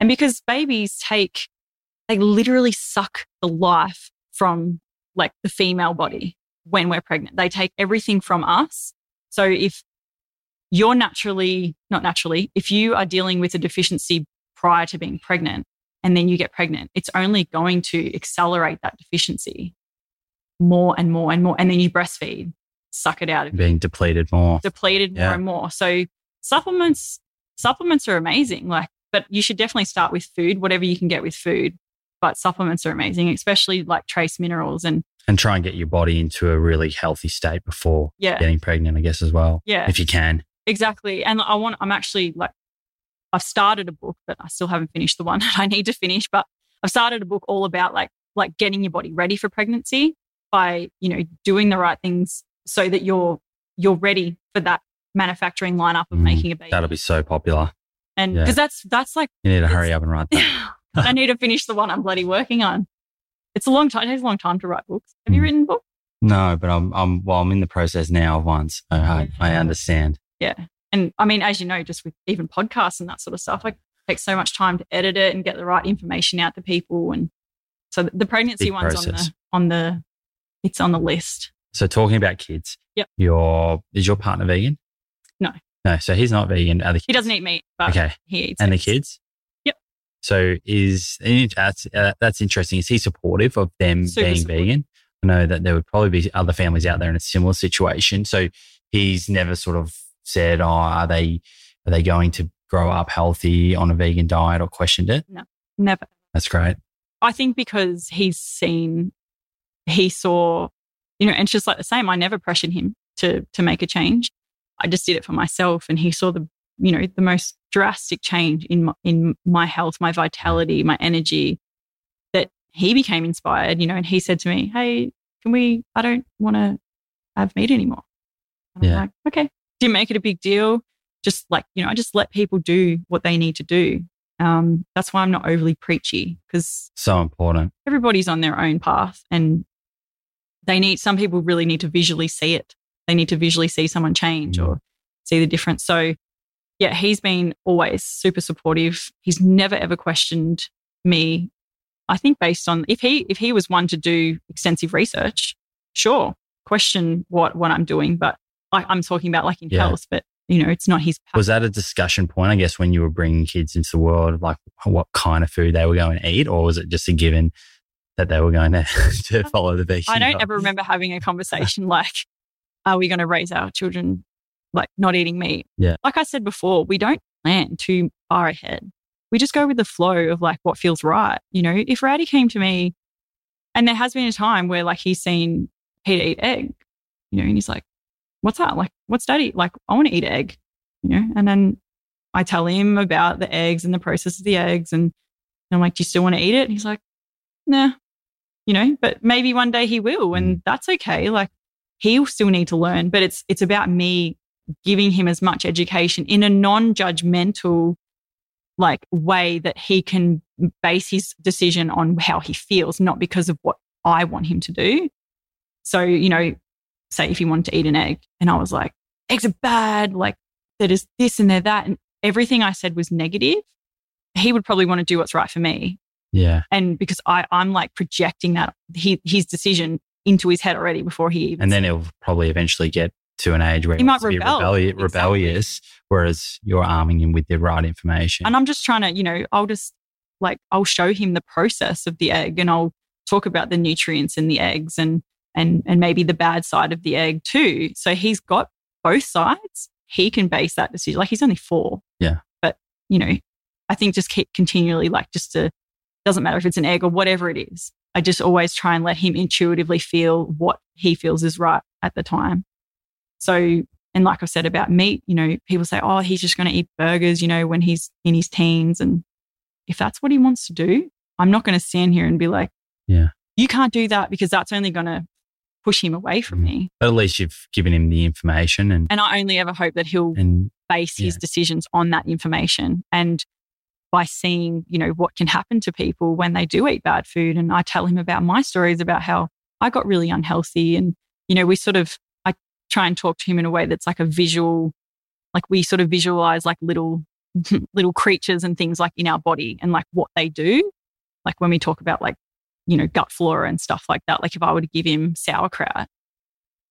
And because babies take, they literally suck the life from like the female body when we're pregnant. They take everything from us. So if you're naturally, not naturally, if you are dealing with a deficiency prior to being pregnant and then you get pregnant, it's only going to accelerate that deficiency more and more and more. And then you breastfeed, suck it out of Being depleted more. depleted more and more. So supplements, supplements are amazing. Like, but you should definitely start with food, whatever you can get with food. But supplements are amazing, especially like trace minerals and and try and get your body into a really healthy state before yeah, getting pregnant, I guess, as well. yeah, If you can. exactly. And I want, I'm actually like, I've started a book, but I still haven't finished the one that I need to finish. But I've started a book all about like, like getting your body ready for pregnancy by, you know, doing the right things so that you're, you're ready for that manufacturing lineup of Mm, making a baby. That'll be so popular. and yeah. because that's, that's like, You need to hurry up and write that. I need to finish the one I'm bloody working on. It's a long time. It takes a long time to write books. Have you Mm. written books? No, but I'm I'm well, I'm in the process now of one, so I, I understand. Yeah. And I mean, as you know, just with even podcasts and that sort of stuff, like takes so much time to edit it and get the right information out to people. And so the pregnancy Big one's on the on the it's on the list. So talking about kids. Yep. Your is your partner vegan? No. No. So he's not vegan. Are the kids? He doesn't eat meat, but Okay. he eats And the kids? Yep. So is that's uh, that's interesting. Is he supportive of them Super being supportive. vegan? I know that there would probably be other families out there in a similar situation. So he's never sort of said, "Oh, are they are they going to grow up healthy on a vegan diet?" or questioned it. No, never. That's great. I think because he's seen, he saw, you know, and it's just like the same. I never pressured him to to make a change. I just did it for myself, and he saw the, you know, the most drastic change in my, in my health, my vitality, my energy. That he became inspired, you know, and he said to me, "Hey, can we? I don't want to have meat anymore." And Yeah. I'm like, okay. Didn't make it a big deal. Just like you know, I just let people do what they need to do. Um, that's why I'm not overly preachy because So important. everybody's on their own path and they need some people really need to visually see it they need to visually see someone change Mm. or see the difference so yeah he's been always super supportive he's never ever questioned me i think based on if he if he was one to do extensive research sure question what what i'm doing but I, i'm talking about like in Yeah. health but you know it's not his Was that a discussion point? I guess when you were bringing kids into the world, like what kind of food they were going to eat, or was it just a given that they were going to, to follow the vegan? I don't diet? ever remember having a conversation like, are we going to raise our children like not eating meat? Yeah. Like I said before, we don't plan too far ahead. We just go with the flow of like what feels right. You know, if Rowdy came to me and there has been a time where like he's seen Peter eat egg, you know, and he's like, what's that? Like, what's daddy? Like, I want to eat egg, you know, and then I tell him about the eggs and the process of the eggs. And I'm like, do you still want to eat it? And he's like, nah, you know, but maybe one day he will, and mm. that's okay. Like he'll still need to learn, but it's it's about me giving him as much education in a non-judgmental like way that he can base his decision on how he feels, not because of what I want him to do. So, you know, say if he wanted to eat an egg and I was like, eggs are bad, like there is this and there that, and everything I said was negative, he would probably want to do what's right for me Yeah. and because I, I'm like projecting that he, his decision into his head already before he even. And then he'll probably eventually get to an age where He he might wants to be rebel. rebelli- Exactly. rebellious, whereas you're arming him with the right information. and I'm just trying to, you know, I'll just like I'll show him the process of the egg, and I'll talk about the nutrients in the eggs, and and and maybe the bad side of the egg too. So he's got both sides. He can base that decision. Like he's only four. Yeah. But you know, I think just keep continually like just to doesn't matter if it's an egg or whatever it is. I just always try and let him intuitively feel what he feels is right at the time. So, and like I said about meat, you know, people say, oh, he's just going to eat burgers, you know, when he's in his teens. And if that's what he wants to do, I'm not going to stand here and be like, Yeah. you can't do that because that's only going to push him away from Mm. me. but at least you've given him the information and, And I only ever hope that he'll and base his decisions on that information and by seeing, you know, what can happen to people when they do eat bad food. And I tell him about my stories about how I got really unhealthy. And, you know, we sort of, I try and talk to him in a way that's like a visual, like we sort of visualize like little, little creatures and things like in our body and like what they do. Like when we talk about like, you know, gut flora and stuff like that. Like if I were to give him sauerkraut,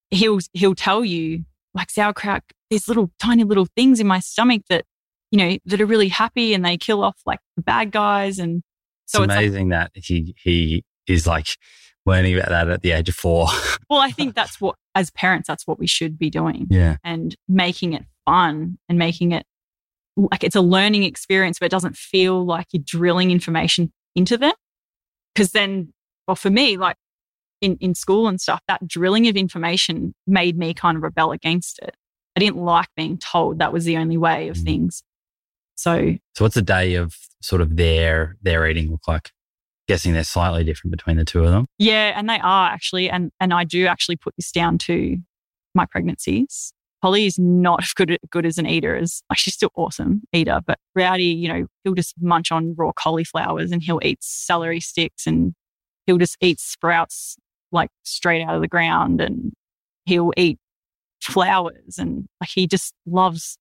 he'll, he'll tell you like sauerkraut, there's little tiny little things in my stomach that, you know, that are really happy and they kill off like the bad guys. And so it's like, amazing that he he is like learning about that at the age of four. well, I think that's what, as parents, that's what we should be doing yeah. and making it fun and making it like it's a learning experience, but it doesn't feel like you're drilling information into them. Cause then, well, for me, like in, in school and stuff, that drilling of information made me kind of rebel against it. I didn't like being told that was the only way of Mm. things. So So what's a day of sort of their their eating look like? Guessing they're slightly different between the two of them. Yeah, and they are actually, and and I do actually put this down to my pregnancies. Polly is not as good good as an eater as like she's still awesome eater, but Rowdy, you know, he'll just munch on raw cauliflowers and he'll eat celery sticks and he'll just eat sprouts like straight out of the ground and he'll eat flowers and like he just loves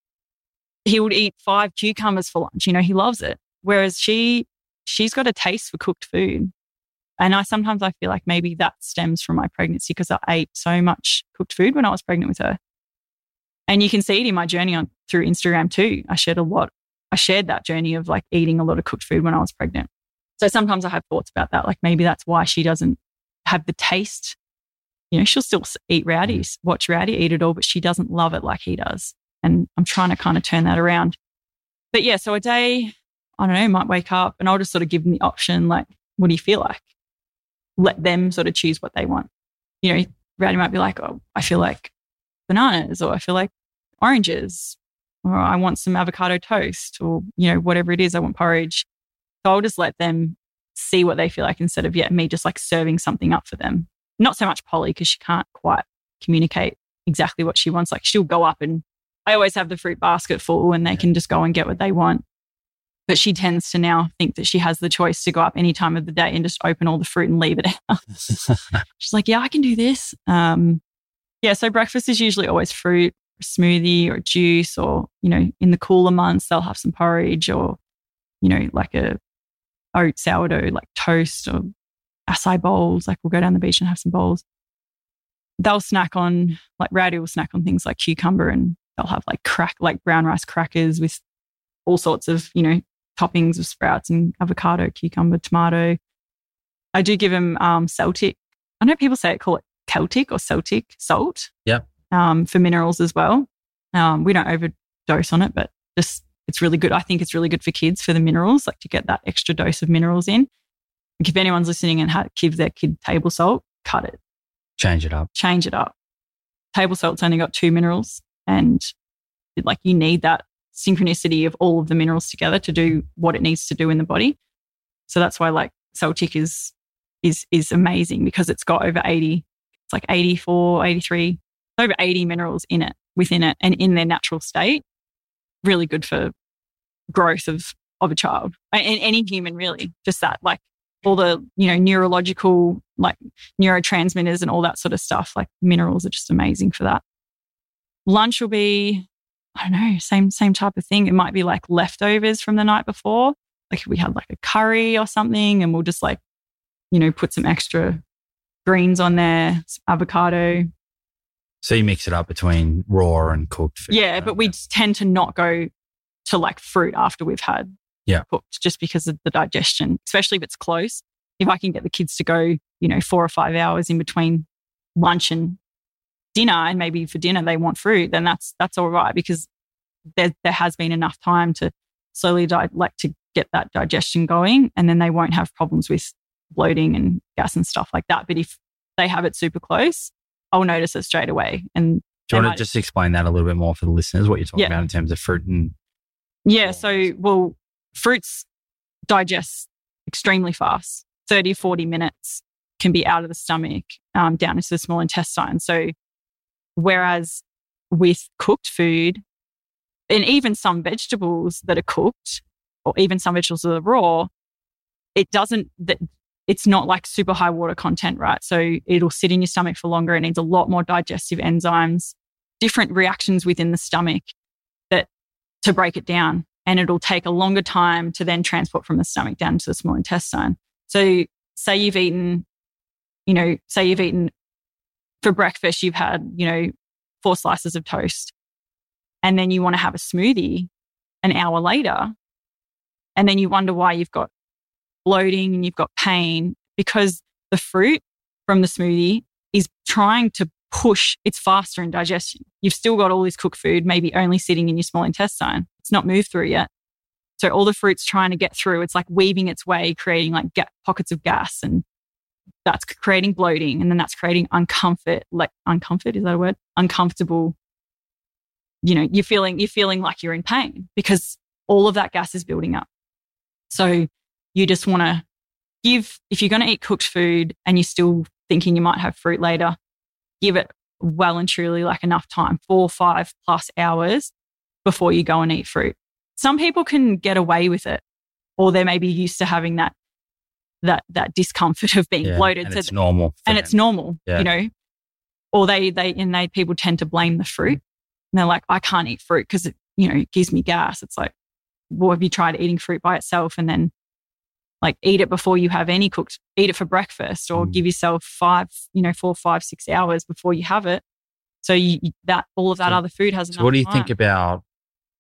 he would eat five cucumbers for lunch. You know, he loves it. Whereas she, she's got a taste for cooked food. And I sometimes I feel like maybe that stems from my pregnancy because I ate so much cooked food when I was pregnant with her. And you can see it in my journey on through Instagram too. I shared a lot. I shared that journey of like eating a lot of cooked food when I was pregnant. So sometimes I have thoughts about that. Like maybe that's why she doesn't have the taste. You know, she'll still eat rowdies, mm. watch rowdy, eat it all, but she doesn't love it like he does. And I'm trying to kind of turn that around. But yeah, so a day, I don't know, might wake up and I'll just sort of give them the option like, what do you feel like? Let them sort of choose what they want. You know, Rowdy might be like, oh, I feel like bananas or I feel like oranges or I want some avocado toast or, you know, whatever it is, I want porridge. So I'll just let them see what they feel like instead of, yeah, me just like serving something up for them. Not so much Polly because she can't quite communicate exactly what she wants. Like she'll go up and I always have the fruit basket full and they can just go and get what they want. But she tends to now think that she has the choice to go up any time of the day and just open all the fruit and leave it out. She's like, yeah, I can do this. Um, yeah, so breakfast is usually always fruit, smoothie, or juice, or, you know, in the cooler months, they'll have some porridge or, you know, like a oat sourdough, like toast or acai bowls. Like we'll go down the beach and have some bowls. They'll snack on, like Rowdy will snack on things like cucumber and they'll have like crack, like brown rice crackers with all sorts of, you know, toppings of sprouts and avocado, cucumber, tomato. I do give them um, Celtic. I know people say it, call it Celtic or Celtic salt. Yep. Um, for minerals as well. Um, we don't overdose on it, but just it's really good. I think it's really good for kids for the minerals, like to get that extra dose of minerals in. Like if anyone's listening and ha- give their kid table salt, cut it. Change it up. Change it up. Table salt's only got two minerals, and it, like you need that synchronicity of all of the minerals together to do what it needs to do in the body. So that's why like Celtic is is is amazing because it's got over 80 it's like 84 83 over 80 minerals in it within it and in their natural state really good for growth of of a child. And any human really. Just that like all the you know neurological like neurotransmitters and all that sort of stuff like minerals are just amazing for that. Lunch will be i don't know same same type of thing. It might be like leftovers from the night before. Like if we had like a curry or something and we'll just like you know put some extra greens on there avocado so you mix it up between raw and cooked food. Yeah, um, but we tend to not go to like fruit after we've had yeah. cooked just because of the digestion, especially if it's close. If I can get the kids to go, you know, four or five hours in between lunch and dinner, and maybe for dinner they want fruit, then that's that's all right because there there has been enough time to slowly di- like to get that digestion going, and then they won't have problems with bloating and gas and stuff like that. But if they have it super close, I'll notice it straight away. And do you want to just explain that a little bit more for the listeners, what you're talking Yeah. about in terms of fruit and Yeah. So, well, fruits digest extremely fast. 30, 40 minutes can be out of the stomach um, down into the small intestine. So, whereas with cooked food, and even some vegetables that are cooked, or even some vegetables that are raw, it doesn't, that it's not like super high water content, right? So it'll sit in your stomach for longer. It needs a lot more digestive enzymes, different reactions within the stomach that to break it down. And it'll take a longer time to then transport from the stomach down to the small intestine. So say you've eaten, you know, say you've eaten for breakfast, you've had, you know, four slices of toast. And then you want to have a smoothie an hour later. And then you wonder why you've got bloating and you've got pain because the fruit from the smoothie is trying to push, it's faster in digestion. You've still got all this cooked food, maybe only sitting in your small intestine. It's not moved through yet. So all the fruit's trying to get through. It's like weaving its way, creating like ga- pockets of gas and that's creating bloating. And then that's creating uncomfort, like uncomfort, is that a word? Uncomfortable. You know, you're feeling, you're feeling like you're in pain because all of that gas is building up. So you just want to give, if you're going to eat cooked food and you're still thinking you might have fruit later, give it well and truly like enough time, four, five plus hours before you go and eat fruit. Some people can get away with it, or they may be used to having that that that discomfort of being yeah, bloated. and So it's th- normal. and them. it's normal, Yeah. you know. Or they they and they people tend to blame the fruit. Mm-hmm. And they're like, I can't eat fruit because you you know, gives me gas. It's like, well, have you tried eating fruit by itself and then like eat it before you have any cooked, eat it for breakfast or Mm. give yourself five, you know, four, five, six hours before you have it. So you, that all of that So- other food has. So what do you enough think about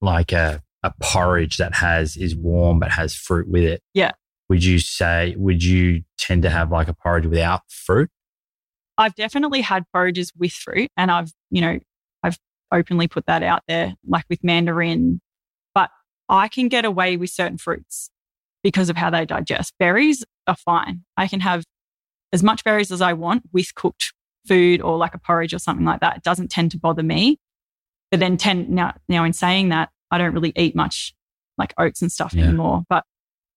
like a, a porridge that has is warm but has fruit with it? Yeah. Would you say would you tend to have like a porridge without fruit? I've definitely had porridges with fruit and I've, you know, I've openly put that out there, like with mandarin, but I can get away with certain fruits because of how they digest. Berries are fine. I can have as much berries as I want with cooked food or like a porridge or something like that. It doesn't tend to bother me. But then tend now, now in saying that, I don't really eat much like oats and stuff Yeah. anymore. But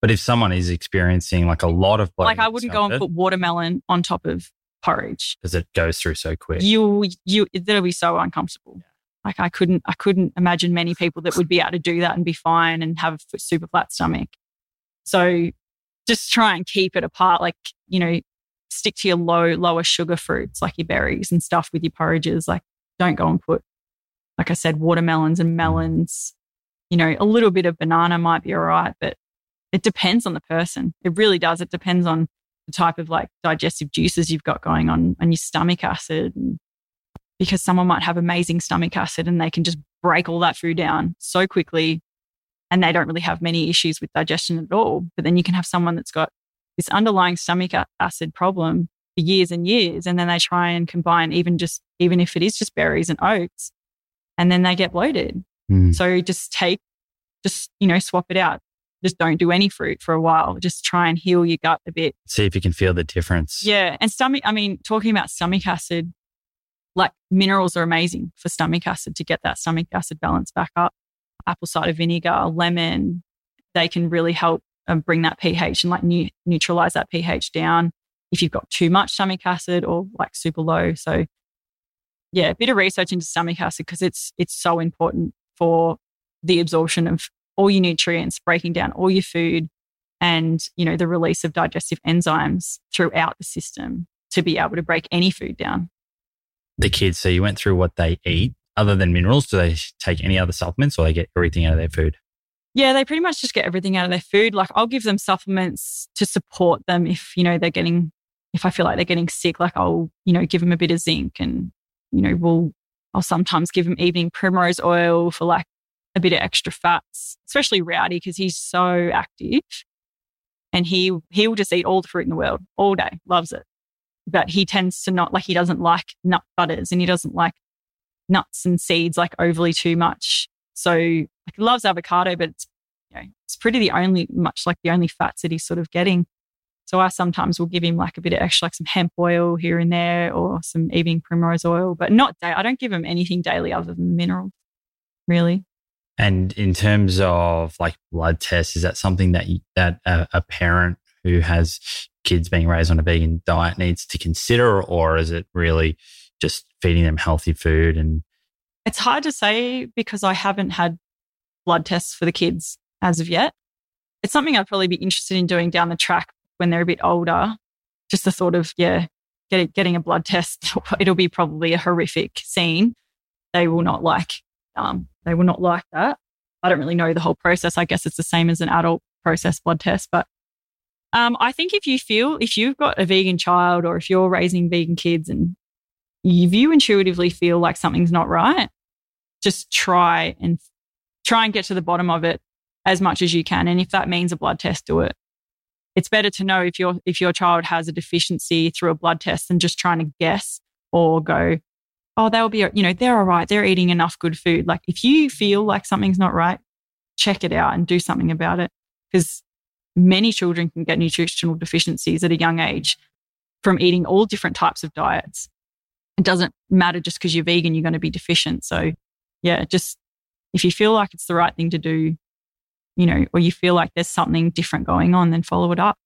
But if someone is experiencing like a lot of like I wouldn't go and put watermelon on top of porridge because it goes through so quick. you you that'll be so uncomfortable. Like I couldn't I couldn't imagine many people that would be able to do that and be fine and have a super flat stomach. So just try and keep it apart. Like you know, stick to your low lower sugar fruits like your berries and stuff with your porridges. Like don't go and put like I said watermelons and melons. You know, a little bit of banana might be all right, but it depends on the person. It really does. It depends on the type of like digestive juices you've got going on and your stomach acid. And because someone might have amazing stomach acid and they can just break all that food down so quickly and they don't really have many issues with digestion at all. But then you can have someone that's got this underlying stomach acid problem for years and years. And then they try and combine even just, even if it is just berries and oats, and then they get bloated. Mm. So just take, just, you know, swap it out. Just don't do any fruit for a while. Just try and heal your gut a bit. See if you can feel the difference. Yeah. And stomach, I mean, talking about stomach acid, like minerals are amazing for stomach acid to get that stomach acid balance back up. Apple cider vinegar, lemon, they can really help um, bring that pH and like new, neutralize that pH down if you've got too much stomach acid or like super low. So, yeah, a bit of research into stomach acid because it's it's so important for the absorption of all your nutrients, breaking down all your food, and you know the release of digestive enzymes throughout the system to be able to break any food down. The kids, so you went through what they eat. Other than minerals, do they take any other supplements or they get everything out of their food? Yeah, they pretty much just get everything out of their food. Like I'll give them supplements to support them if, you know, they're getting, if I feel like they're getting sick, like I'll, you know, give them a bit of zinc and, you know, we'll, I'll sometimes give them evening primrose oil for like a bit of extra fats, especially Rowdy because he's so active and he, he will just eat all the fruit in the world all day, loves it. But he tends to not like, he doesn't like nut butters and he doesn't like nuts and seeds like overly too much. So like he loves avocado, but it's you know, it's pretty the only much like the only fats that he's sort of getting. So I sometimes will give him like a bit of extra, like some hemp oil here and there, or some evening primrose oil, but not day. I don't give him anything daily other than minerals, really. And in terms of like blood tests, is that something that you, that a, a parent who has kids being raised on a vegan diet needs to consider, or is it really just feeding them healthy food and It's hard to say because I haven't had blood tests for the kids as of yet. It's something I'd probably be interested in doing down the track when they're a bit older. Just the thought of, yeah, getting, getting a blood test, it'll be probably a horrific scene. They will not like, um, they will not like that. I don't really know the whole process. I guess it's the same as an adult process blood test, but um, I think if you feel, if you've got a vegan child or if you're raising vegan kids and if you intuitively feel like something's not right, just try and try and get to the bottom of it as much as you can. And if that means a blood test, do it. It's better to know if your if your child has a deficiency through a blood test than just trying to guess or go, oh, they'll be, you know, they're all right. They're eating enough good food. Like if you feel like something's not right, check it out and do something about it. Because many children can get nutritional deficiencies at a young age from eating all different types of diets. It doesn't matter just because you're vegan, you're going to be deficient. So, yeah, just if you feel like it's the right thing to do, you know, or you feel like there's something different going on, then follow it up.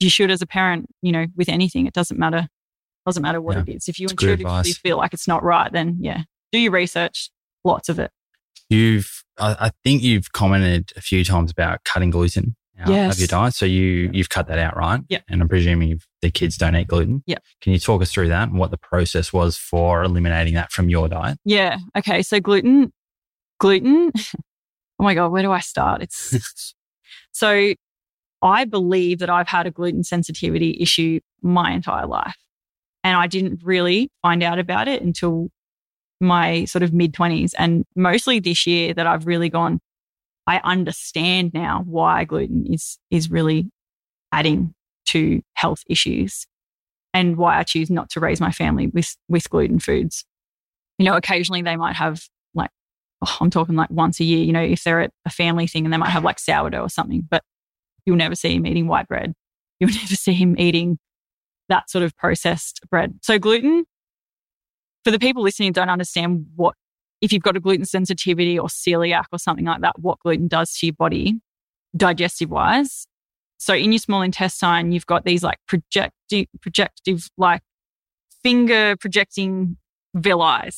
You should, as a parent, you know, with anything, it doesn't matter. It Doesn't matter what Yeah, it is. If you intuitively feel like it's not right, then yeah, do your research, lots of it. You've, I, I think you've commented a few times about cutting gluten out Yes. of your diet. So you, you've cut that out, right? Yeah. And I'm presuming you've, the kids don't eat gluten. Yeah. Can you talk us through that and what the process was for eliminating that from your diet? Yeah. Okay. So gluten, gluten. Oh my God, where do I start? It's so I believe that I've had a gluten sensitivity issue my entire life. And I didn't really find out about it until my sort of mid 20s. And mostly this year that I've really gone, I understand now why gluten is, is really adding to health issues and why I choose not to raise my family with, with gluten foods. You know, occasionally they might have like, oh, I'm talking like once a year, you know, if they're at a family thing and they might have like sourdough or something, but you'll never see him eating white bread. You'll never see him eating that sort of processed bread. So gluten, for the people listening don't understand what if you've got a gluten sensitivity or celiac or something like that, what gluten does to your body digestive wise. So in your small intestine, you've got these like projective, projective, like finger projecting villi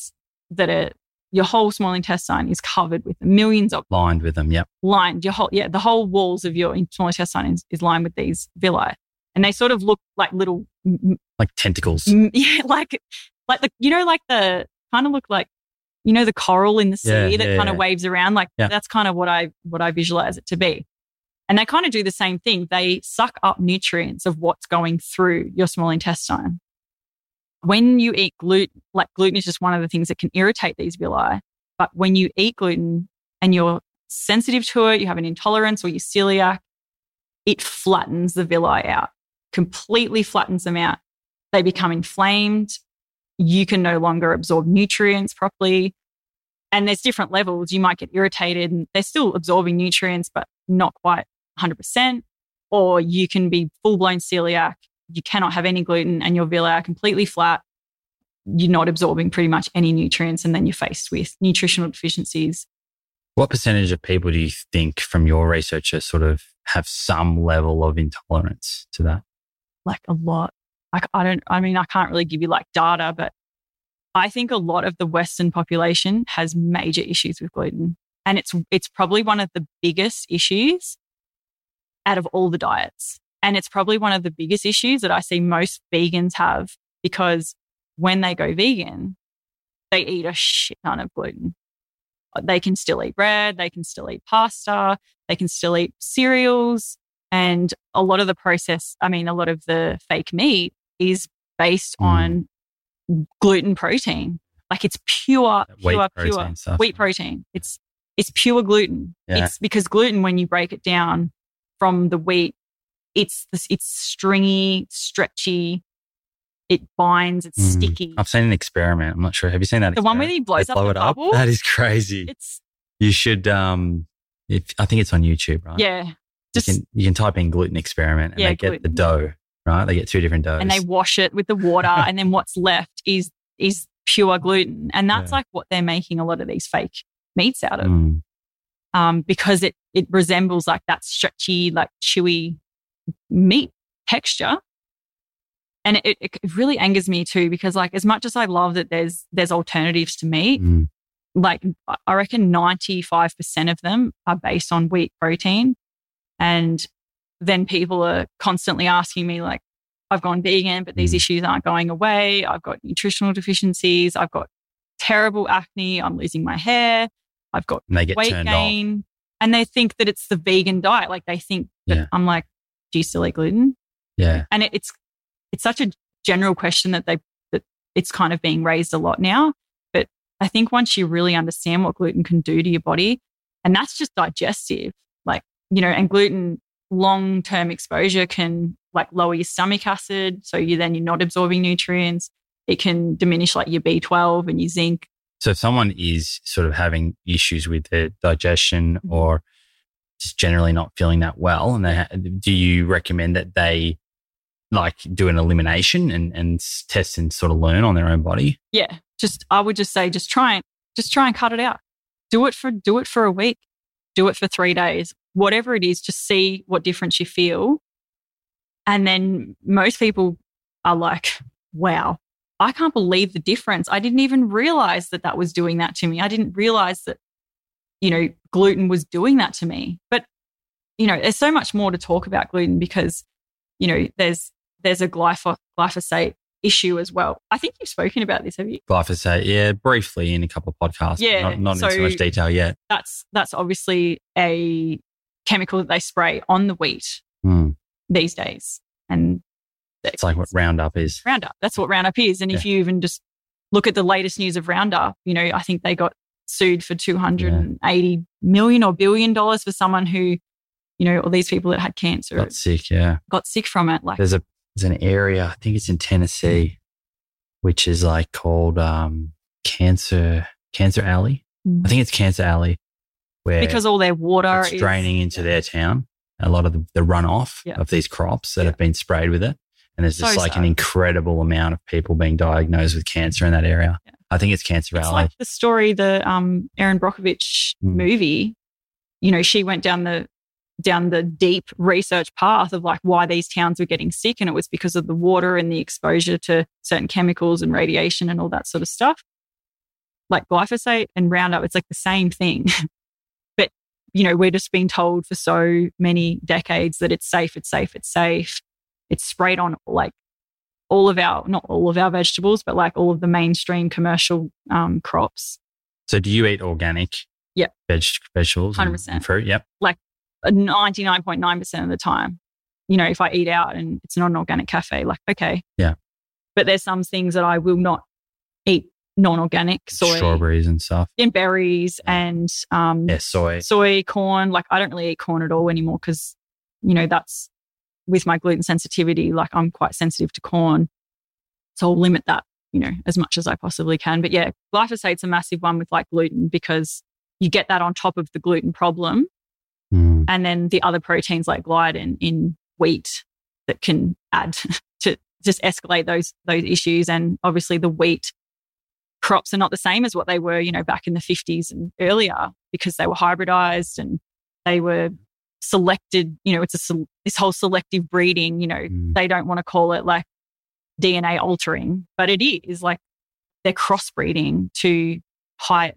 that are your whole small intestine is covered with millions of lined with them. Yep. Lined your whole, yeah, the whole walls of your small intestine is, is lined with these villi and they sort of look like little, like tentacles. yeah. Like, like the, you know, like the kind of look like, you know, the coral in the sea Yeah, that yeah, kind of waves around. Like that's kind of what I, what I visualize it to be. And they kind of do the same thing. They suck up nutrients of what's going through your small intestine. When you eat gluten, like gluten is just one of the things that can irritate these villi. But when you eat gluten and you're sensitive to it, you have an intolerance or you're celiac, it flattens the villi out, completely flattens them out. They become inflamed. You can no longer absorb nutrients properly. And there's different levels. You might get irritated and they're still absorbing nutrients, but not quite 100%. Or you can be full blown celiac. You cannot have any gluten and your villi are completely flat. You're not absorbing pretty much any nutrients. And then you're faced with nutritional deficiencies. What percentage of people do you think from your research are sort of have some level of intolerance to that? like a lot. Like I don't, I mean, I can't really give you like data, but I think a lot of the Western population has major issues with gluten. And it's, it's probably one of the biggest issues out of all the diets. And it's probably one of the biggest issues that I see most vegans have because when they go vegan, they eat a shit ton of gluten. They can still eat bread, they can still eat pasta, they can still eat cereals. And a lot of the process, I mean, a lot of the fake meat is based Mm. on gluten protein. Like it's pure, That pure, pure stuff. wheat protein. It's it's pure gluten. Yeah. It's because gluten, when you break it down from the wheat, it's this, it's stringy, stretchy. It binds. It's Mm. sticky. I've seen an experiment. I'm not sure. Have you seen that? The one where he blows They up blow the it up. bubble? That is crazy. It's You should. Um, if I think it's on YouTube, right? yeah, You just can you can type in gluten experiment and Yeah, they get the dough, right? They get two different doughs. and they wash it with the water, and then what's left is is pure gluten, and that's Yeah. like what they're making a lot of these fake meats out of, Mm. um, because it it resembles like that stretchy, like chewy meat texture. And it, it really angers me too because like as much as I love that there's there's alternatives to meat, Mm. like I reckon 95% of them are based on wheat protein. And then people are constantly asking me, like, I've gone vegan, but these Mm. issues aren't going away. I've got nutritional deficiencies. I've got terrible acne. I'm losing my hair. I've got And they get weight gain. And they think that it's the vegan diet. Like they think that Yeah. I'm like, do you still eat gluten? Yeah. and it, it's it's such a general question that they that it's kind of being raised a lot now but i think once you really understand what gluten can do to your body and that's just digestive like you know and gluten long term exposure can like lower your stomach acid so you then you're not absorbing nutrients. It can diminish like your b12 and your zinc. So if someone is sort of having issues with their digestion Mm-hmm. or just generally not feeling that well, and they ha- do you recommend that they like do an elimination and and test and sort of learn on their own body? yeah just i would just say just try and just try and cut it out. Do it for do it for a week. Do it for three days whatever it is just see what difference you feel and then most people are like wow i can't believe the difference i didn't even realize that that was doing that to me i didn't realize that you know gluten was doing that to me but you know there's so much more to talk about gluten because you know there's there's a glypho- glyphosate issue as well. I think you've spoken about this, have you? Glyphosate, yeah, briefly in a couple of podcasts. Yeah, Not, not so- in too much detail yet. That's that's obviously a chemical that they spray on the wheat Hmm. these days. And It's like what Roundup is. Roundup. That's what Roundup is. And if you even just look at the latest news of Roundup, you know, I think they got sued for 280 million or billion dollars for someone who, you know, all these people that had cancer Got sick, yeah. got sick from it. Like, There's a there's an area, I think it's in Tennessee, which is like called um Cancer Cancer Alley. Mm. I think it's Cancer Alley where because all their water is draining into their town. A lot of the, the runoff Yeah. of these crops that Yeah. have been sprayed with it. And there's just So like an incredible amount of people being diagnosed with cancer in that area. Yeah. I think it's Cancer It's Alley. like the story, the um, Erin Brockovich Mm. movie. You know, she went down the down the deep research path of like why these towns were getting sick, and it was because of the water and the exposure to certain chemicals and radiation and all that sort of stuff. Like glyphosate and Roundup, it's like the same thing. you know, we're just being told for so many decades that it's safe, it's safe, it's safe. It's sprayed on like all of our, not all of our vegetables, but like all of the mainstream commercial um, crops. so do you eat organic? Yep. Veg, vegetables 100%. and fruit? Yep. Like 99.9% of the time. You know, if I eat out and it's not an organic cafe, like, okay. Yeah. But there's some things that I will not eat non organic soy Strawberries and stuff. and berries and um, Yeah, soy. soy, corn. Like, I don't really eat corn at all anymore because, you know, that's with my gluten sensitivity. Like, I'm quite sensitive to corn. So I'll limit that, you know, as much as I possibly can. But yeah, glyphosate's a massive one with like gluten because you get that on top of the gluten problem Mm. and then the other proteins like gliadin in wheat that can add to just escalate those those issues and obviously the wheat crops are not the same as what they were you know back in the 50s and earlier because they were hybridized and they were selected you know it's a this whole selective breeding you know Mm. they don't want to call it like DNA altering but it is like they're crossbreeding to high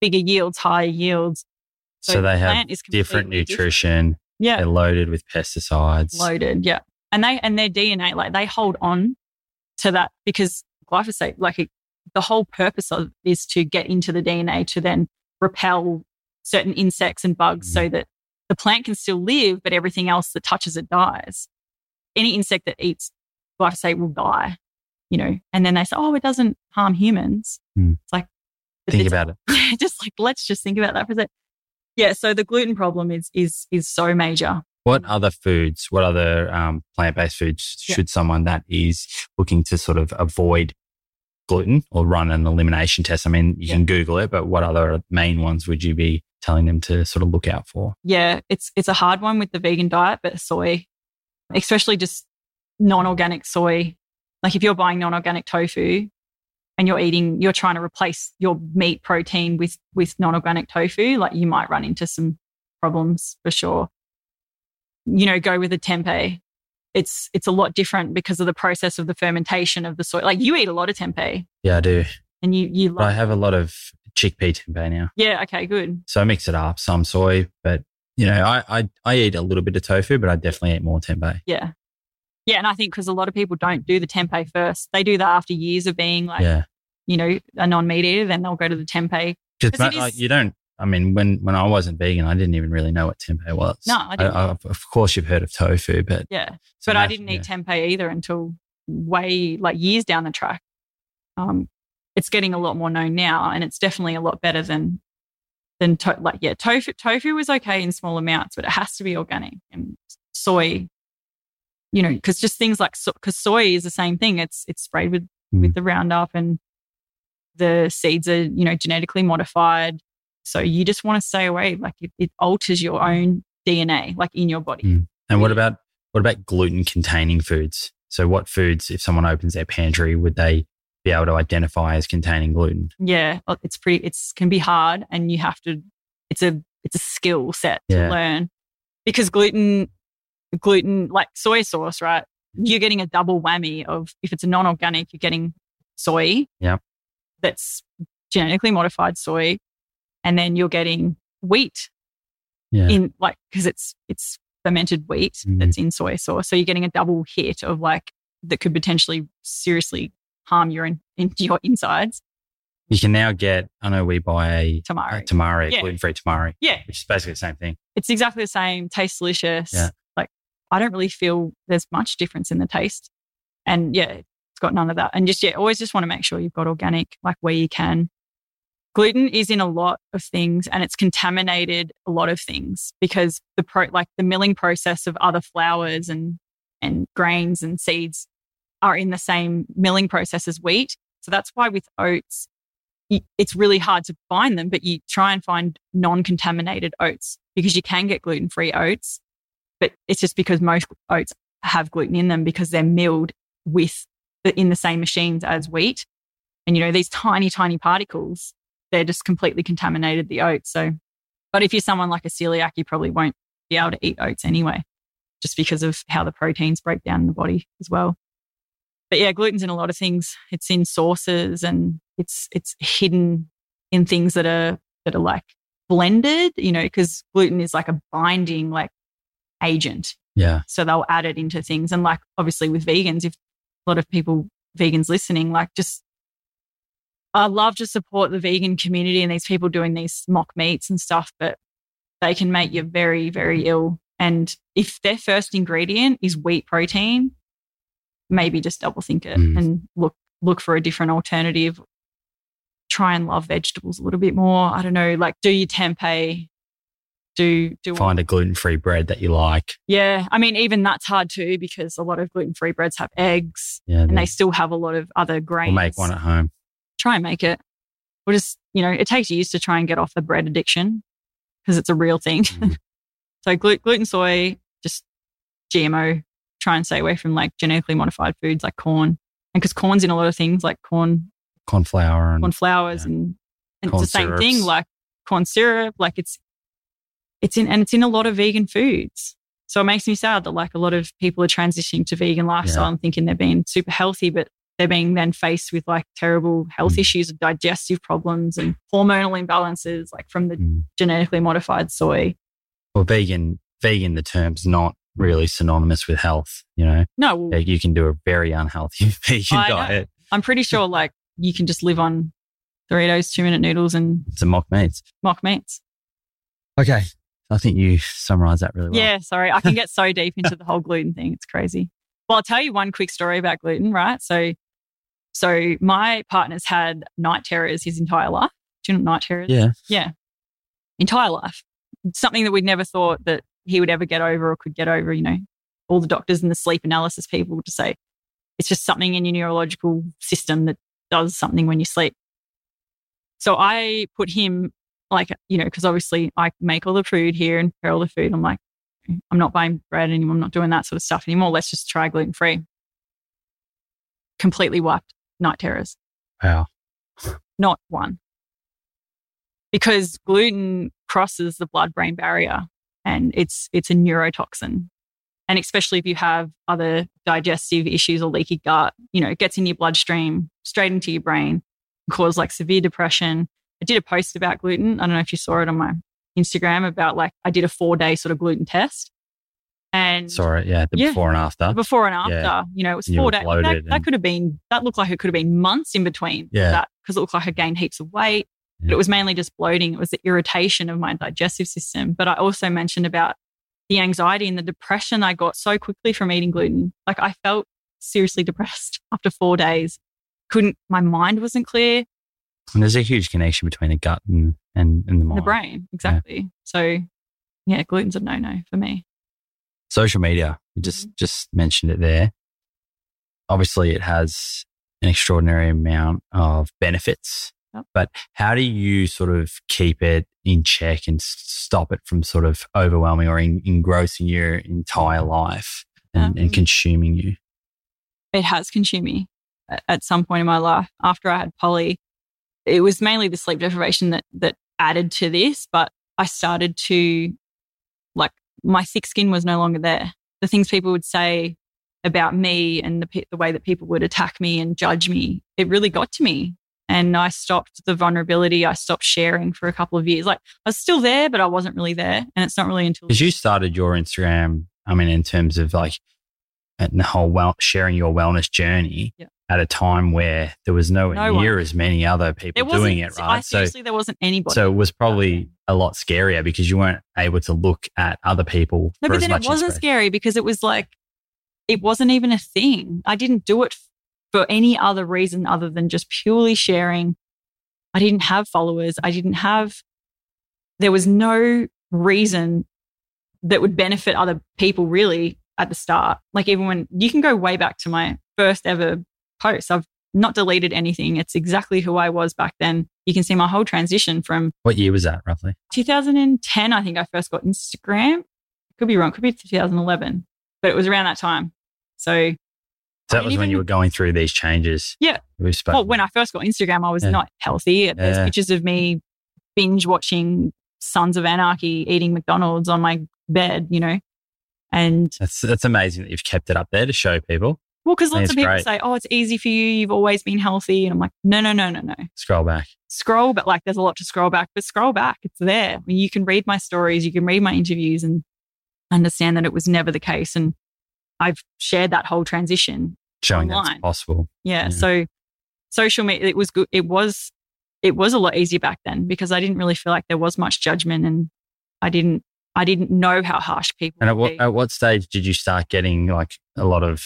bigger yields higher yields So, they the have is different completely different. nutrition. yeah They're loaded with pesticides. loaded yeah and they and their dna like they hold on to that because glyphosate like it, the whole purpose of is to get into the dna to then repel certain insects and bugs so that the plant can still live but everything else that touches it dies any insect that eats glyphosate will die you know and then they say oh it doesn't harm humans Hmm. it's like Think about it. just like let's just think about that for a second yeah so the gluten problem is is is so major What other foods, what other um, plant based foods Yeah. should someone that is looking to sort of avoid gluten or run an elimination test? I mean, you can Google it, but what other main ones would you be telling them to sort of look out for? yeah, it's it's a hard one with the vegan diet, but soy, especially just non-organic soy. Like if you're buying non-organic tofu and you're eating, you're trying to replace your meat protein with with non-organic tofu, like you might run into some problems for sure. You know, go with a tempeh. It's it's a lot different because of the process of the fermentation of the soy. Like you eat a lot of tempeh, Yeah, I do. and you you I have a lot of chickpea tempeh now. Yeah, okay, good. So I mix it up, some soy, but you know, I, I, I eat a little bit of tofu, but I definitely eat more tempeh. Yeah. Yeah. And I think because a lot of people don't do the tempeh first, they do that after years of being like, yeah. you know, a non meat eater, then they'll go to the tempeh. 'Cause Because like you don't, I mean, when, when I wasn't vegan, I didn't even really know what tempeh was. No, I didn't. of course, you've heard of tofu, but Yeah. so but I didn't eat tempeh either until way like years down the track. Um, it's getting a lot more known now, and it's definitely a lot better than than to- like yeah, tofu. Tofu is okay in small amounts, but it has to be organic and soy. You know, because just things like because soy is the same thing. It's it's sprayed with Mm. with the Roundup, and the seeds are you know genetically modified. So you just want to stay away. Like it, it alters your own DNA, like in your body. Mm. And what about what about gluten containing foods? So what foods, if someone opens their pantry, would they be able to identify as containing gluten? yeah it's pretty it's can be hard and you have to it's a it's a skill set Yeah. to learn because gluten gluten like soy sauce right you're getting a double whammy of if it's a non-organic you're getting soy Yeah. that's genetically modified soy and then you're getting wheat Yeah. in like because it's it's fermented wheat Mhm. that's in soy sauce so you're getting a double hit of like that could potentially seriously harm your in, in your insides. You can now get, I know we buy a, Tamari. a tamari, Yeah. gluten free tamari, Yeah, which is basically the same thing. it's exactly the same. Tastes delicious. Yeah. Like I don't really feel there's much difference in the taste. And yeah, it's got none of that. And just yeah, always just want to make sure you've got organic, like where you can. Gluten is in a lot of things and it's contaminated a lot of things because the pro like the milling process of other flours and and grains and seeds are in the same milling process as wheat. So that's why with oats, it's really hard to find them, but you try and find non-contaminated oats because you can get gluten-free oats, but it's just because most oats have gluten in them because they're milled with in the same machines as wheat. And you know, these tiny, tiny particles, they're just completely contaminated the oats. So, but if you're someone like a celiac, you probably won't be able to eat oats anyway, just because of how the proteins break down in the body as well. But yeah, gluten's in a lot of things. It's in sauces and it's it's hidden in things that are that are like blended, you know, because gluten is like a binding like agent. Yeah. So they'll add it into things. And like obviously with vegans, if a lot of people vegans listening, like just I love to support the vegan community and these people doing these mock meats and stuff, but they can make you very, very ill. And if their first ingredient is wheat protein, maybe just double think it Mm. and look look for a different alternative. Try and love vegetables a little bit more. I don't know, like do your tempeh, do do Find a gluten free bread that you like. yeah. I mean, even that's hard too because a lot of gluten free breads have eggs Yeah. and they still have a lot of other grains. we'll make one at home. Try and make it. Or just, you know, it takes years to try and get off the bread addiction because it's a real thing. Mhm. so glu- gluten, soy, just GMO. Try and stay away from like genetically modified foods like corn. And because corn's in a lot of things like corn, Corn flour and corn flours yeah. and, and Corn it's the same thing like corn syrup like it's it's in and it's in a lot of vegan foods so it makes me sad that like a lot of people are transitioning to vegan lifestyle Yeah. and thinking they're being super healthy but they're being then faced with like terrible health Mm. issues digestive problems and hormonal imbalances like from the Mm. genetically modified soy well, vegan, vegan, the term's not really synonymous with health. You know, no well, you can do a very unhealthy vegan I know. diet. i'm pretty sure like you can just live on doritos two minute noodles and a mock meats. mock meats Okay. I think you summarized that really well. Yeah, sorry. I can get so deep into the whole gluten thing. It's crazy. Well, I'll tell you one quick story about gluten, right? So, so my partner's had night terrors his entire life. Do you know night terrors? Yeah. Yeah. Entire life. Something that we'd never thought that he would ever get over or could get over, you know, all the doctors and the sleep analysis people to say it's just something in your neurological system that does something when you sleep. So I put him like, you know, because obviously I make all the food here and prepare all the food. I'm like, I'm not buying bread anymore. I'm not doing that sort of stuff anymore. Let's just try gluten free. Completely wiped night terrors. Wow. Not one. Because gluten crosses the blood brain barrier and it's it's a neurotoxin. And especially if you have other digestive issues or leaky gut, you know, it gets in your bloodstream, straight into your brain, cause like severe depression. I did a post about gluten. I don't know if you saw it on my Instagram about like I did a four day sort of gluten test. And Sorry. Yeah. The Yeah. before and after. before and after, Yeah. you know, it was You four days. That, bloated that could have been, that looked like it could have been months in between Yeah. that because it looked like I gained heaps of weight. But it was mainly just bloating. It was the irritation of my digestive system. But I also mentioned about the anxiety and the depression I got so quickly from eating gluten. Like I felt seriously depressed after four days. Couldn't, my mind wasn't clear. And there's a huge connection between the gut and, and, and the mind. The brain, exactly. So, yeah, gluten's a no no for me. Social media. You just Mm-hmm. just mentioned it there. Obviously, it has an extraordinary amount of benefits. Yep. But how do you sort of keep it in check and stop it from sort of overwhelming or en- engrossing your entire life and, and Um, consuming you? it has consumed me at, at some point in my life. After I had Polly, it was mainly the sleep deprivation that that added to this, but I started to like my thick skin was no longer there. The things people would say about me and the, the way that people would attack me and judge me, it really got to me. And I stopped the vulnerability. I stopped sharing for a couple of years. Like I was still there, but I wasn't really there. And it's not really until Because you started your Instagram, I mean, in terms of like and the whole well sharing your wellness journey Yeah. At a time where there was nowhere No near as many other people doing it, I right? So seriously, there wasn't anybody. so it was probably a lot scarier because you weren't able to look at other people no, for but as then it wasn't scary because it was like, it wasn't even a thing. I didn't do it for any other reason other than just purely sharing. I didn't have followers. I didn't have, there was no reason that would benefit other people really at the start. Like even when you can go way back to my first ever post, I've not deleted anything. It's exactly who I was back then. You can see my whole transition from What year was that roughly? 2010, I think I first got Instagram. Could be wrong. Could be 2011, but it was around that time. So, So that was when you were going through these changes. Yeah. We spoke. well, when I first got Instagram, I was Yeah. not healthy. There's Yeah. pictures of me binge watching Sons of Anarchy, eating McDonald's on my bed, you know. And that's that's amazing that you've kept it up there to show people. Well, because lots of people great. say, "Oh, it's easy for you. You've always been healthy," and I'm like, "No, no, no, no, no. Scroll back. Scroll, but like, there's a lot to scroll back. But scroll back, it's there. I mean, you can read my stories, you can read my interviews, and understand that it was never the case. And I've shared that whole transition Showing that Online. it's possible. Yeah. Yeah. So social media, it was good. It was, it was a lot easier back then because I didn't really feel like there was much judgment and I didn't, I didn't know how harsh people And at what at what stage did you start getting like a lot of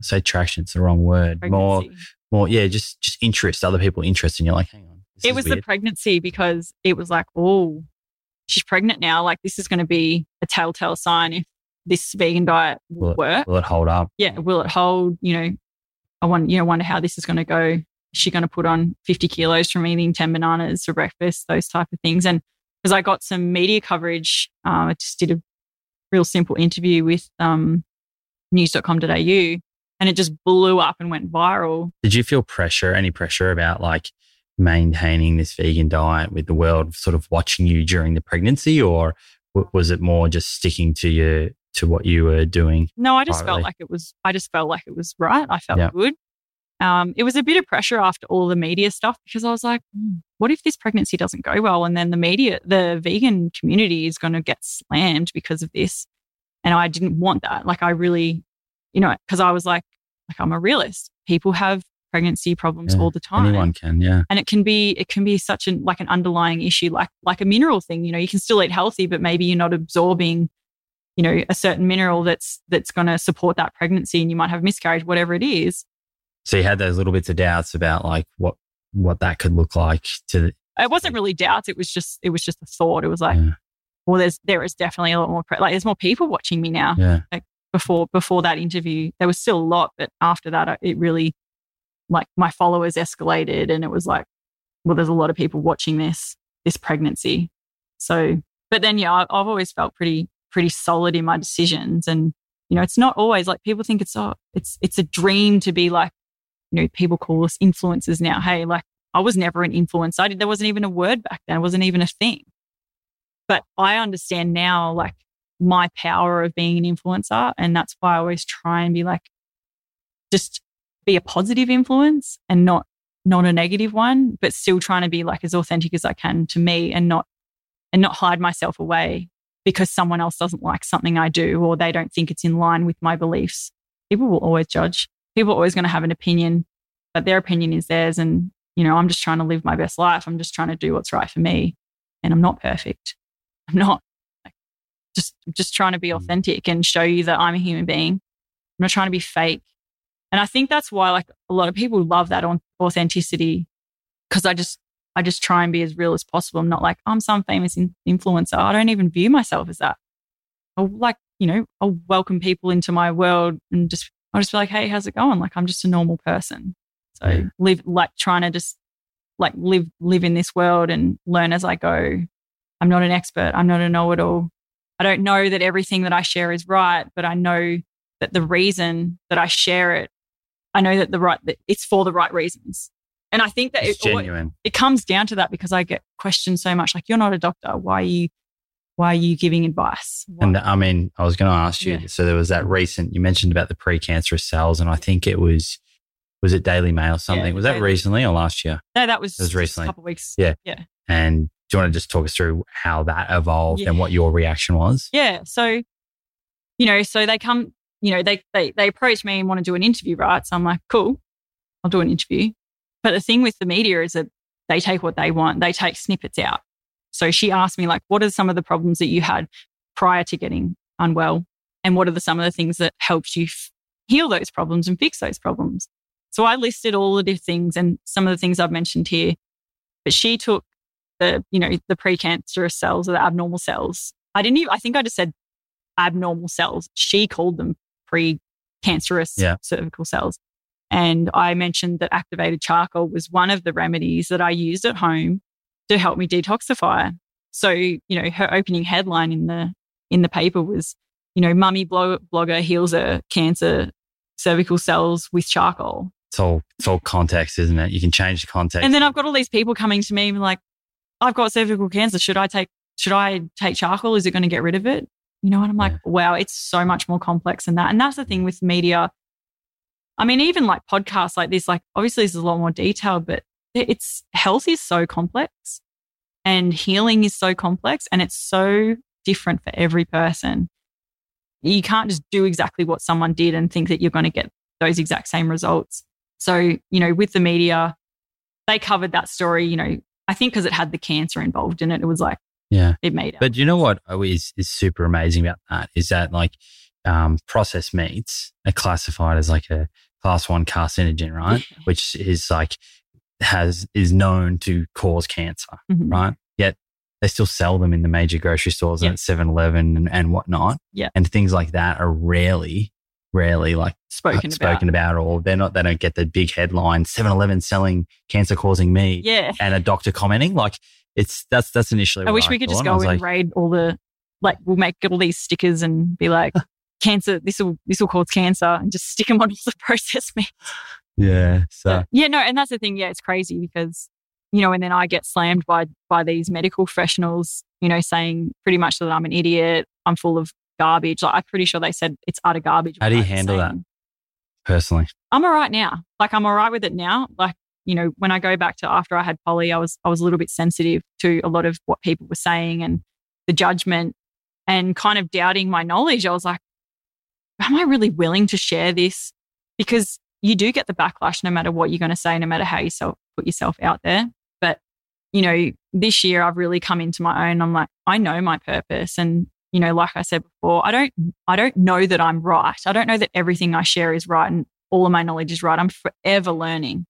say traction, it's the wrong word. More pregnancy. more yeah, just just interest, other people interest and you're like, hang on. It was the pregnancy because it was like, oh, she's pregnant now. Like this is going to be a telltale sign if this vegan diet will Will it- work. Will it hold up? yeah, will it hold? You know, I want, you know, wonder how this is going to go. Is she going to put on 50 kilos from eating 10 bananas for breakfast? Those type of things. And because I got some media coverage, um, I just did a real simple interview with um, news.com.au and it just blew up and went viral. Did you feel pressure, any pressure about like maintaining this vegan diet with the world sort of watching you during the pregnancy or was it more just sticking to your to what you were doing? No, I just Privately. felt like it was, I just felt like it was right. I felt Yeah. good. Um, it was a bit of pressure after all the media stuff because I was like, "Hmm, what if this pregnancy doesn't go well? And then the media, the vegan community is going to get slammed because of this. And I didn't want that. Like, I really, you know, because I was like, like, I'm a realist. People have pregnancy problems Yeah, all the time Anyone can, yeah. and it can be it can be such an like an underlying issue like like a mineral thing you know you can still eat healthy but maybe you're not absorbing you know a certain mineral that's that's going to support that pregnancy and you might have miscarriage whatever it is So you had those little bits of doubts about like what what that could look like to the, it wasn't really doubts it was just it was just a thought it was like Yeah. well there's there is definitely a lot more pre- like there's more people watching me now yeah. Before before that interview there was still a lot but after that it really like my followers escalated and it was like well there's a lot of people watching this this pregnancy. So but then yeah i've always felt pretty pretty solid in my decisions and you know it's not always like people think it's oh it's it's a dream to be like you know people call us influencers now. Hey like i was never an influencer. I did, there wasn't even a word back then. It wasn't even a thing. But i understand now like my power of being an influencer. And that's why I always try and be like, just be a positive influence and not, not a negative one, but still trying to be like as authentic as I can to me and not, and not hide myself away because someone else doesn't like something I do or they don't think it's in line with my beliefs. People will always judge. People are always going to have an opinion, but their opinion is theirs. And, you know, I'm just trying to live my best life. I'm just trying to do what's right for me. And I'm not perfect. I'm not just just trying to be Mm. authentic and show you that I'm a human being. I'm not trying to be fake. And I think that's why like a lot of people love that on authenticity because I just I just try and be as real as possible. I'm not like I'm some famous in- influencer. I don't even view myself as that. I'll like, you know, I'll welcome people into my world and just I'll just be like, hey, how's it going? Like I'm just a normal person. So Yeah. live like trying to just like live live in this world and learn as I go. I'm not an expert. I'm not a know-it-all. I don't know that everything that I share is right, but I know that the reason that I share it, I know that the right that it's for the right reasons. And I think that It's it, genuine. it comes down to that because I get questioned so much like you're not a doctor. Why are you why are you giving advice? Why- And I mean, I was going to ask you. Yeah. So there was that recent. You mentioned about the precancerous cells, and I think it was was it Daily Mail something? Yeah, was that Daily- recently or last year? no, that was, It was just recently. a couple of weeks. Yeah. Yeah. And do you want to just talk us through how that evolved Yeah. and what your reaction was? Yeah. So, you know, so they come, you know, they, they, they approached me and want to do an interview, right? So I'm like, cool, I'll do an interview. But the thing with the media is that they take what they want, they take snippets out. So she asked me, like, what are some of the problems that you had prior to getting unwell? And what are the, some of the things that helped you f- heal those problems and fix those problems? So I listed all the different things and some of the things I've mentioned here. But she took the, you know, the precancerous cells or the abnormal cells. I didn't even, I think I just said abnormal cells. She called them pre-cancerous Yeah. cervical cells. And I mentioned that activated charcoal was one of the remedies that I used at home to help me detoxify. So, you know, her opening headline in the in the paper was, you know, mummy blog- blogger heals her cancer cervical cells with charcoal. It's all it's all context, isn't it? You can change the context. And then I've got all these people coming to me like, I've got cervical cancer. Should I take should I take charcoal? Is it going to get rid of it? You know, and I'm like, Yeah. wow, it's so much more complex than that. And that's the thing with media. I mean, even like podcasts like this, like obviously this is a lot more detailed, but it's health is so complex and healing is so complex and it's so different for every person. You can't just do exactly what someone did and think that you're going to get those exact same results. So, you know, with the media, they covered that story, you know, I think because it had the cancer involved in it, it was like, yeah. it made it. But you know what is is super amazing about that is that like um, processed meats are classified as like a class one carcinogen, right? Which is like has is known to cause cancer, Mhm. right? Yet they still sell them in the major grocery stores Yeah. and at 7-Eleven and, and whatnot. Yeah. And things like that are rarely, rarely like spoken, uh, spoken about. or they're not they don't get the big headline 7-Eleven selling cancer causing me Yeah. and a doctor commenting. Like it's that's that's initially I wish we could just go I and like, raid all the, like, we'll make all these stickers and be like, cancer, this will, this will cause cancer and just stick them on all the processed meat. Yeah. So But, yeah, no, and that's the thing. Yeah, it's crazy because, you know, and then I get slammed by by these medical professionals, you know, saying pretty much that I'm an idiot, I'm full of garbage. Like I'm pretty sure they said it's utter garbage. How do you what I was handle that? personally, I'm all right now. Like I'm all right with it now. Like, you know, when I go back to after I had poly, I was I was a little bit sensitive to a lot of what people were saying and the judgment and kind of doubting my knowledge. I was like, am I really willing to share this? Because you do get the backlash no matter what you're going to say, no matter how you self, put yourself out there. But, you know, this year I've really come into my own. I'm like, I know my purpose. And, you know, like I said before, I don't, I don't know that I'm right. I don't know that everything I share is right and all of my knowledge is right. I'm forever learning.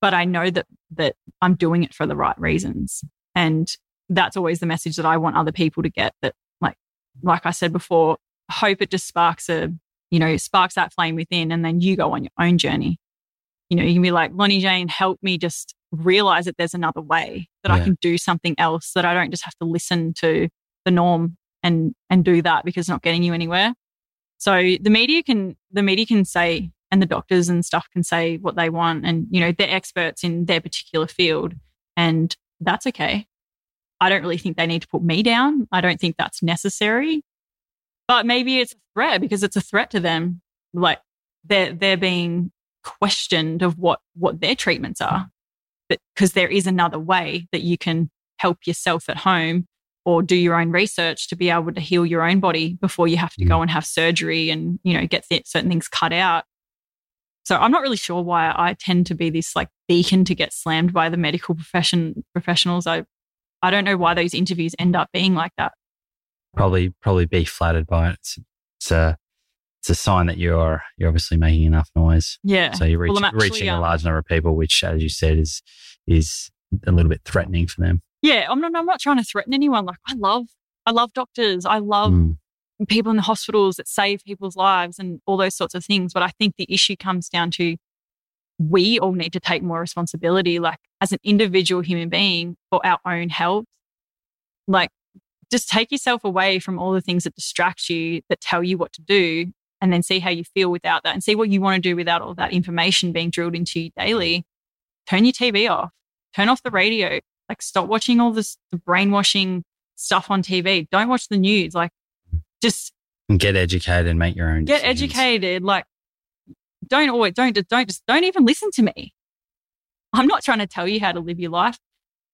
But I know that, that I'm doing it for the right reasons. And that's always the message that I want other people to get that, like, like I said before, hope it just sparks a, you know, sparks that flame within and then you go on your own journey. You know, you can be like, Loni Jane, help me just realize that there's another way, that I can do something else, that I don't just have to listen to the norm and and do that because it's not getting you anywhere. So the media can the media can say and the doctors and stuff can say what they want and you know they're experts in their particular field and that's okay. I don't really think they need to put me down. I don't think that's necessary. But maybe it's a threat because it's a threat to them. Like they're they're being questioned of what what their treatments are. But because there is another way that you can help yourself at home or do your own research to be able to heal your own body before you have to go and have surgery and you know get th- certain things cut out. So I'm not really sure why I tend to be this like beacon to get slammed by the medical profession professionals. I I don't know why those interviews end up being like that. probably probably be flattered by it. It's, it's a it's a sign that you're you're obviously making enough noise. Yeah. So you're reach, Well, actually, reaching a um, large number of people, which, as you said, is is a little bit threatening for them. Yeah, I'm not I'm not trying to threaten anyone. Like I love I love doctors. I love Mm. people in the hospitals that save people's lives and all those sorts of things. But I think the issue comes down to we all need to take more responsibility, like as an individual human being for our own health. Like just take yourself away from all the things that distract you, that tell you what to do, and then see how you feel without that and see what you want to do without all that information being drilled into you daily. Turn your TV off, turn off the radio, like stop watching all this the brainwashing stuff on TV. Don't watch the news. Like just And get educated and make your own. get decisions. educated. Like don't always don't don't just don't even listen to me. I'm not trying to tell you how to live your life.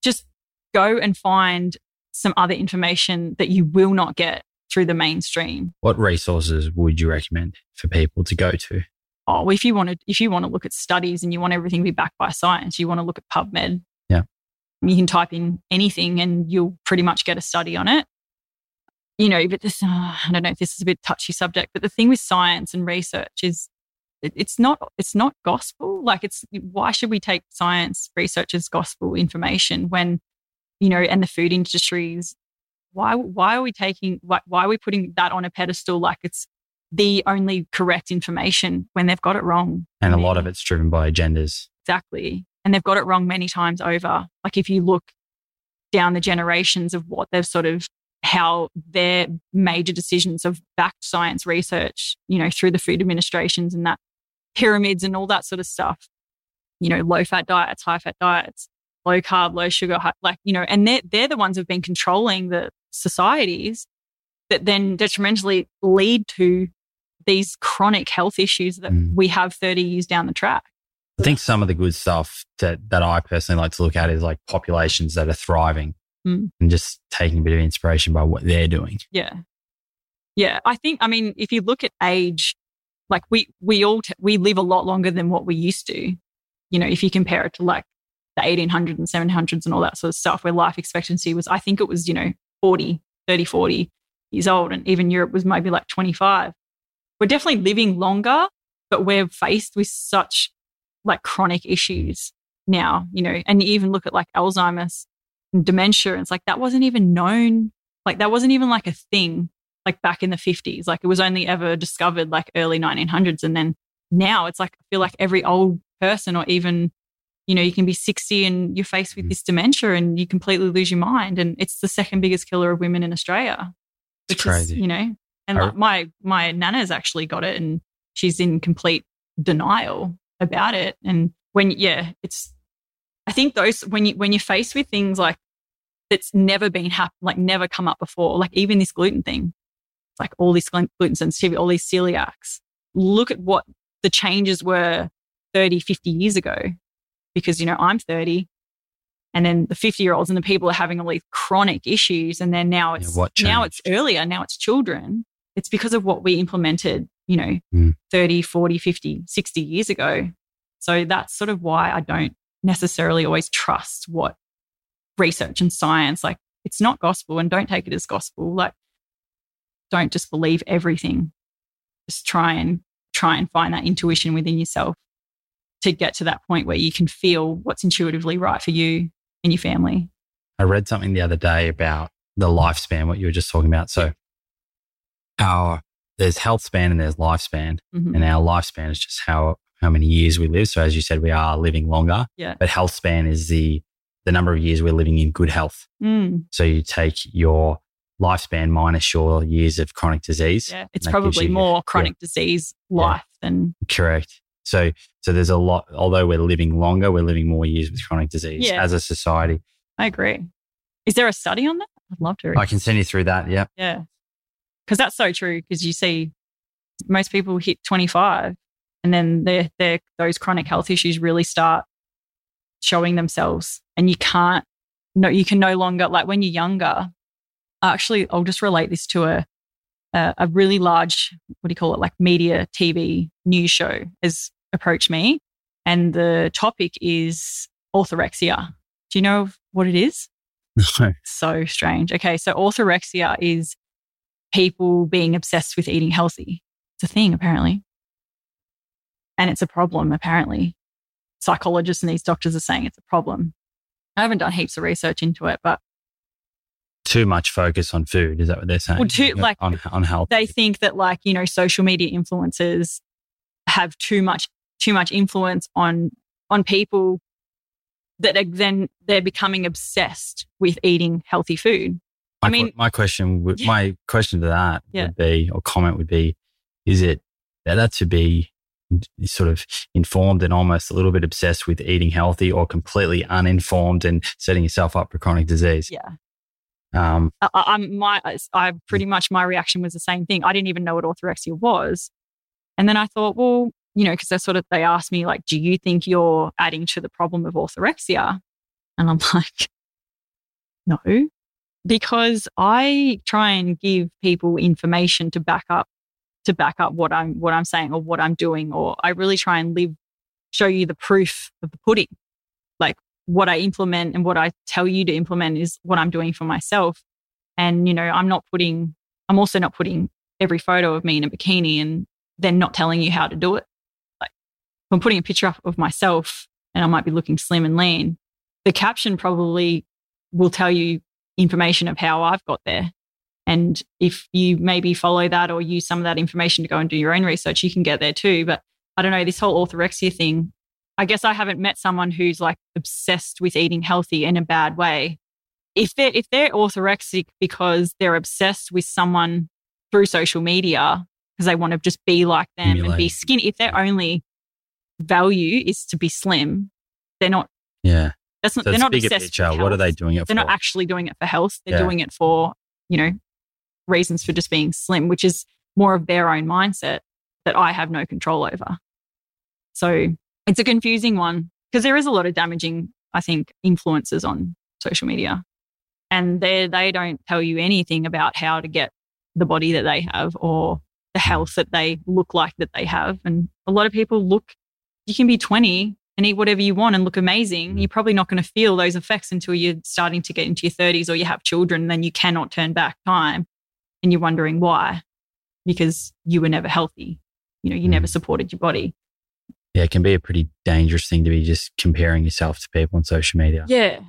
Just go and find some other information that you will not get through the mainstream. What resources would you recommend for people to go to? Oh, if you want to, if you want to look at studies and you want everything to be backed by science, you want to look at PubMed. You can type in anything and you'll pretty much get a study on it. You know, but this, uh, I don't know if this is a bit touchy subject, but the thing with science and research is it, it's not, it's not gospel. Like it's, why should we take science research as gospel information when, you know, and the food industries why why are we taking why, why are we putting that on a pedestal? Like it's the only correct information when they've got it wrong. And a lot of it's driven by agendas exactly and they've got it wrong many times over like if you look down the generations of what they've sort of how their major decisions have backed science research you know through the food administrations and that pyramids and all that sort of stuff you know low fat diets high fat diets low carb low sugar high, like you know and they're, they're the ones who've been controlling the societies that then detrimentally lead to these chronic health issues that mm. we have 30 years down the track. I think some of the good stuff that, that I personally like to look at is like populations that are thriving mm. and just taking a bit of inspiration by what they're doing. Yeah. Yeah. I think, I mean, if you look at age, like we, we all, t- we live a lot longer than what we used to. You know, if you compare it to like the 1800s and 700s and all that sort of stuff where life expectancy was, I think it was, you know, 40, 30, 40 years old. And even Europe was maybe like 25. We're definitely living longer, but we're faced with such like chronic issues now, you know, and you even look at like Alzheimer's and dementia. And it's like that wasn't even known. Like that wasn't even like a thing like back in the 50s. Like it was only ever discovered like early 1900s. And then now it's like, I feel like every old person or even you know, you can be 60 and you're faced with mm. this dementia and you completely lose your mind. And it's the second biggest killer of women in Australia. Which it's crazy. Is, you know, and like my, my nana's actually got it and she's in complete denial about it. And when, yeah, it's, I think those, when you, when you're faced with things like that's never been happened, like never come up before, like even this gluten thing, like all this gluten sensitivity, all these celiacs, look at what the changes were 30, 50 years ago because, you know, I'm 30 and then the 50 year olds and the people are having all these chronic issues. And then now it's, yeah, now it's earlier. Now it's children. It's because of what we implemented, you know, mm. 30, 40, 50, 60 years ago. So that's sort of why I don't necessarily always trust what research and science, like it's not gospel and don't take it as gospel. Like don't just believe everything. Just try and try and find that intuition within yourself to get to that point where you can feel what's intuitively right for you and your family. I read something the other day about the lifespan, what you were just talking about. So, our there's health span and there's lifespan, mm-hmm. and our lifespan is just how how many years we live. So, as you said, we are living longer. Yeah. But health span is the the number of years we're living in good health. Mm. So you take your lifespan minus your years of chronic disease. Yeah, it's probably more chronic yeah. disease life yeah. than correct. So, so there's a lot, although we're living longer, we're living more years with chronic disease yeah. as a society. I agree. Is there a study on that? I'd love to. Read. I can send you through that. Yeah. Yeah. Because that's so true. Because you see, most people hit 25 and then they're, they're, those chronic health issues really start showing themselves. And you can't, no, you can no longer, like when you're younger, actually, I'll just relate this to a, a, a really large, what do you call it, like media TV news show is approach me, and the topic is orthorexia. Do you know what it is? So strange. Okay, so orthorexia is people being obsessed with eating healthy. It's a thing, apparently. And it's a problem, apparently. Psychologists and these doctors are saying it's a problem. I haven't done heaps of research into it, but too much focus on food. Is that what they're saying? Well, too, like on, on health. They think that like, you know, social media influencers have too much too much influence on on people that are then they're becoming obsessed with eating healthy food. My, I mean, my question, would, yeah. my question to that yeah. would be, or comment would be, is it better to be sort of informed and almost a little bit obsessed with eating healthy, or completely uninformed and setting yourself up for chronic disease? Yeah. Um, I, I'm my, I pretty much my reaction was the same thing. I didn't even know what orthorexia was, and then I thought, well, you know, because they sort of they asked me like, "Do you think you're adding to the problem of orthorexia?" And I'm like, "No, because I try and give people information to back up to back up what I'm what I'm saying or what I'm doing, or I really try and live show you the proof of the pudding. Like what I implement and what I tell you to implement is what I'm doing for myself. And you know, I'm not putting I'm also not putting every photo of me in a bikini and then not telling you how to do it. Like I'm putting a picture up of myself and I might be looking slim and lean, the caption probably will tell you information of how I've got there. And if you maybe follow that or use some of that information to go and do your own research, you can get there too. But I don't know, this whole orthorexia thing, I guess I haven't met someone who's like obsessed with eating healthy in a bad way. If they're if they're orthorexic because they're obsessed with someone through social media because they want to just be like them and be skinny, if their only value is to be slim, they're not. Yeah. That's not. So they're not obsessed. picture. What are they doing it they're for? not actually doing it for health. They're Yeah. doing it for, you know, reasons for just being slim, which is more of their own mindset that I have no control over. So it's a confusing one because there is a lot of damaging, I think, influences on social media. And they they don't tell you anything about how to get the body that they have or the hmm. health that they look like that they have. And a lot of people look, you can be 20 and eat whatever you want and look amazing. Mm. You're probably not going to feel those effects until you're starting to get into your 30s or you have children. Then you cannot turn back time and you're wondering why, because you were never healthy. You know, you never Mm. supported your body. yeah, it can be a pretty dangerous thing to be just comparing yourself to people on social media. Yeah.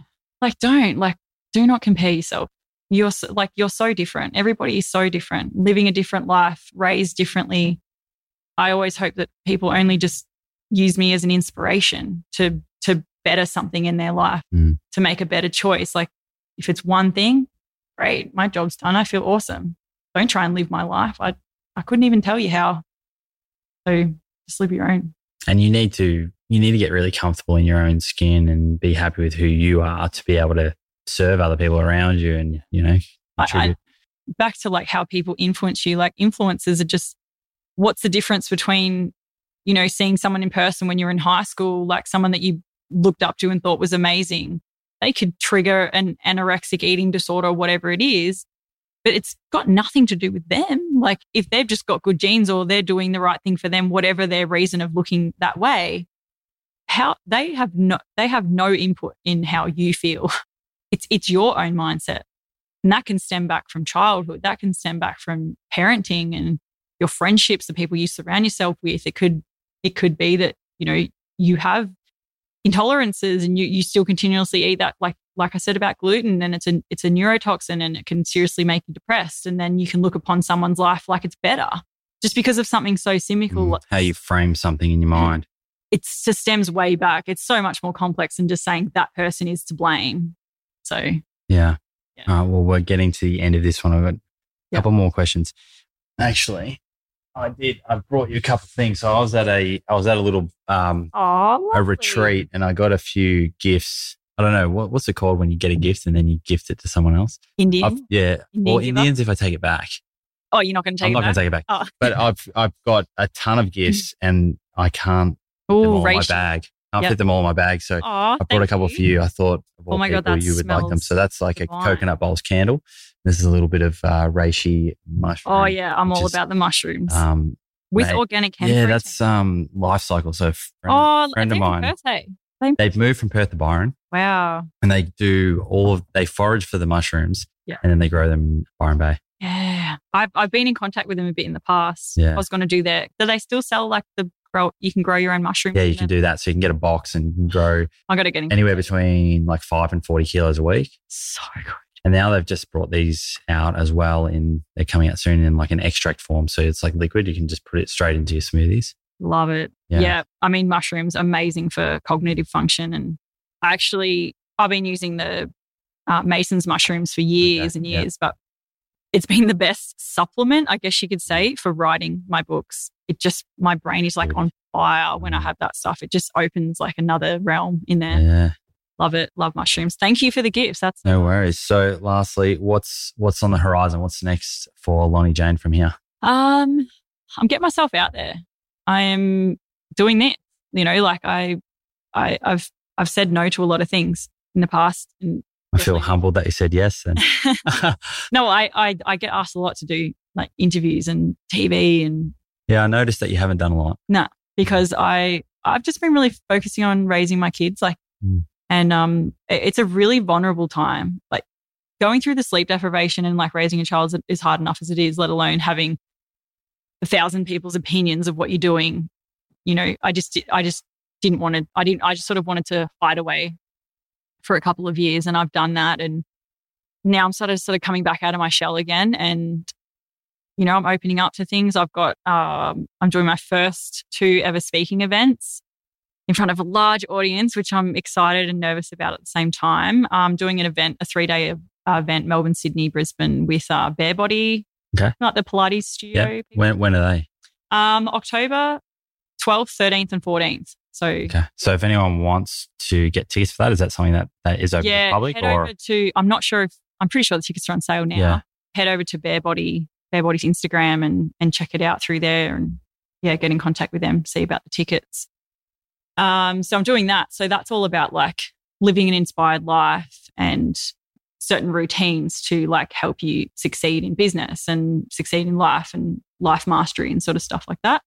Like, don't, like, do not compare yourself. You're so, like, you're so different. Everybody is so different, living a different life, raised differently. I always hope that people only just use me as an inspiration to, to better something in their life, Mm. to make a better choice. Like, if it's one thing, great, my job's done. I feel awesome. Don't try and live my life. I, I couldn't even tell you how. So just live your own. And you need to you need to get really comfortable in your own skin and be happy with who you are to be able to serve other people around you and you know I- I- back to like how people influence you like influencers are just what's the difference between you know seeing someone in person when you're in high school like someone that you looked up to and thought was amazing they could trigger an anorexic eating disorder whatever it is but it's got nothing to do with them like if they've just got good genes or they're doing the right thing for them whatever their reason of looking that way how they have no they have no input in how you feel it's it's your own mindset and that can stem back from childhood. That can stem back from parenting and your friendships, the people you surround yourself with. It could, it could be that, you know, you have intolerances and you, you still continuously eat that. Like, like I said about gluten and it's a, it's a neurotoxin and it can seriously make you depressed. And then you can look upon someone's life like it's better just because of something so simple. Mm, how you frame something in your mind. It just stems way back. It's so much more complex than just saying that person is to blame. So Yeah. Yeah. All right, well, we're getting to the end of this one. I've got a Yeah. couple more questions. Actually, I did. I brought you a couple of things. So I was at a I was at a little um a retreat and I got a few gifts. I don't know what what's it called when you get a gift and then you gift it to someone else. Indian. I've, yeah, Indian giver? Indians if I take it back. oh, you're not going to take it. I'm it not going to take it back. Oh. But I've I've got a ton of gifts and I can't fit them all in my bag. I'll Yep. fit them all in my bag. So Aw, I brought a couple for you. I thought, Oh my God, you would like them. So that's like a coconut bowls candle. This is a little bit of uh, reishi mushroom. Oh yeah, I'm all is, about the mushrooms Um, with organic hemp. yeah, protein. that's um, Life Cykel. So, friend, oh, friend of mine. Same they've moved from Perth to Byron, Wow. and they do all of they forage for the mushrooms, Yeah. and then they grow them in Byron Bay. Yeah, I've I've been in contact with them a bit in the past. Yeah. I was going to do that. Do they still sell like the grow? You can grow your own mushrooms. Yeah, you can there? do that. So you can get a box and you can grow I got to get anywhere between like five and forty kilos a week. So good. And now they've just brought these out as well in they're coming out soon in like an extract form. So it's like liquid. You can just put it straight into your smoothies. Love it. Yeah. Yeah. I mean, mushrooms amazing for cognitive function, and I actually I've been using the uh, Mason's mushrooms for years Okay, and years, but it's been the best supplement, I guess you could say, for writing my books. It just my brain is like on fire when I Mm. have that stuff. It just opens like another realm in there. Yeah. Love it. Love mushrooms. Thank you for the gifts. That's No worries. So lastly, what's what's on the horizon? What's next for Loni Jane from here? Um, I'm getting myself out there. I am doing this. You know, like I, I, I've, I've said no to a lot of things in the past, and I feel humbled that you said yes. And no, I, I I get asked a lot to do like interviews and TV and yeah, I noticed that you haven't done a lot. No, because I I've just been really focusing on raising my kids like Mm. And um it's a really vulnerable time. Like going through the sleep deprivation and like raising a child is- hard enough as it is let alone having a thousand people's opinions of what you're doing. You know I just I just didn't want to I didn't I just sort of wanted to hide away for a couple of years and I've done that. And now I'm sort of sort of coming back out of my shell again and you know, I'm opening up to things. I've got, um, I'm doing my first two ever speaking events in front of a large audience, which I'm excited and nervous about at the same time. I'm doing an event, a three day uh, event, Melbourne, Sydney, Brisbane with uh, Bare Body, Okay. like the Pilates studio. Yeah. When when are they? Um, October 12th, 13th, and 14th. So, Okay. So if anyone wants to get tickets for that, is that something that, that is open to yeah, the public head or over to, I'm not sure if, I'm pretty sure the tickets are on sale now. Yeah. Head over to Bare Body, Bare Body's Instagram and, and check it out through there and yeah, get in contact with them, see about the tickets. Um, so I'm doing that. So that's all about like living an inspired life and certain routines to like help you succeed in business and succeed in life and life mastery and sort of stuff like that.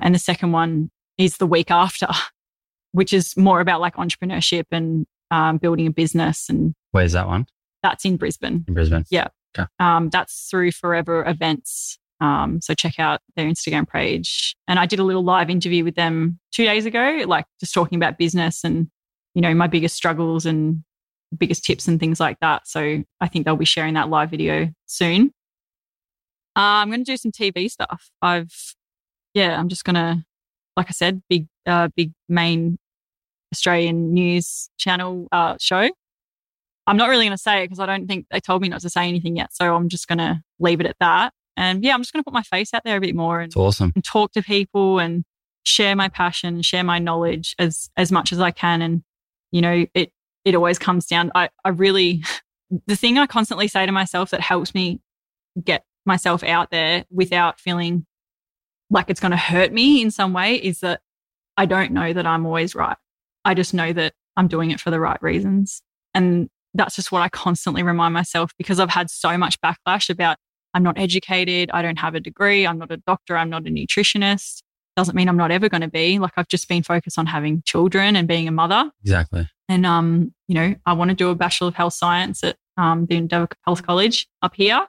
And the second one is the week after, which is more about like entrepreneurship and um, building a business. And where's that one? that's in Brisbane. In Brisbane. Yeah. Um, that's through Forever Events. Um, so check out their Instagram page. And I did a little live interview with them two days ago, like just talking about business and, you know, my biggest struggles and biggest tips and things like that. So I think they'll be sharing that live video soon. Uh, I'm going to do some TV stuff. I've, yeah, I'm just going to, like I said, big, uh, big main Australian news channel uh, show. I'm not really going to say it because I don't think they told me not to say anything yet. So I'm just going to leave it at that. And yeah, I'm just going to put my face out there a bit more and, It's awesome. and talk to people and share my passion, share my knowledge as as much as I can. And you know, it it always comes down. I I really the thing I constantly say to myself that helps me get myself out there without feeling like it's going to hurt me in some way is that I don't know that I'm always right. I just know that I'm doing it for the right reasons. And that's just what I constantly remind myself because I've had so much backlash about I'm not educated, I don't have a degree, I'm not a doctor, I'm not a nutritionist. Doesn't mean I'm not ever going to be. Like I've just been focused on having children and being a mother. Exactly. And um, you know, I want to do a Bachelor of Health Science at um, the Endeavour Health College up here.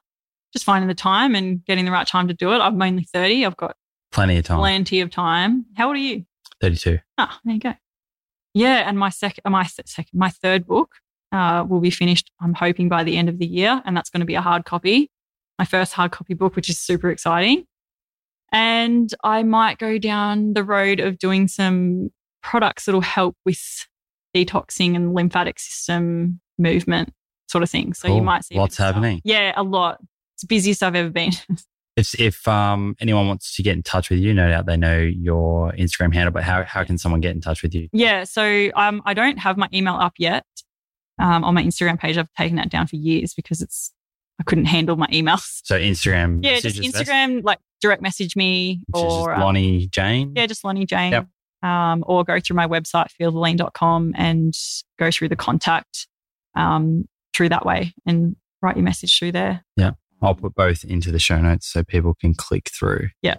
Just finding the time and getting the right time to do it. I'm only 30. I've got Plenty of time. plenty of time. How old are you? 32. Ah, there you go. Yeah, and my second, my second, my third book uh, will be finished. I'm hoping by the end of the year, and that's going to be a hard copy. My first hard copy book, which is super exciting. And I might go down the road of doing some products that'll help with detoxing and lymphatic system movement sort of thing. So you might see Lots happening. Yeah, a lot. It's the busiest I've ever been. If if um anyone wants to get in touch with you, no doubt they know your Instagram handle, but how, how can someone get in touch with you? Yeah, so um, I don't have my email up yet um, on my Instagram page. I've taken that down for years because it's I couldn't handle my emails. So Instagram Yeah, just messages best, Instagram, like direct message me which or um, Loni Jane. yeah, just Loni Jane. Yep. Um, or go through my website feelthelean.com and go through the contact um, through that way and write your message through there. Yeah. I'll put both into the show notes so people can click through. Yeah.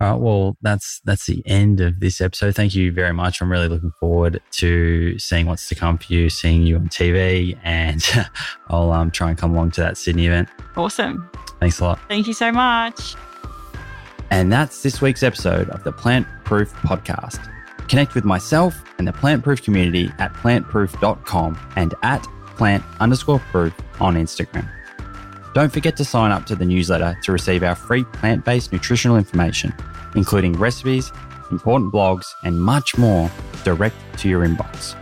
All right. Well, that's that's the end of this episode. Thank you very much. I'm really looking forward to seeing what's to come for you, seeing you on TV, and I'll um, try and come along to that Sydney event. Awesome. Thanks a lot. Thank you so much. And that's this week's episode of the Plant Proof Podcast. Connect with myself and the Plant Proof community at plantproof.com and at plant underscore proof on Instagram. Don't forget to sign up to the newsletter to receive our free plant based nutritional information, including recipes, important blogs, and much more direct to your inbox.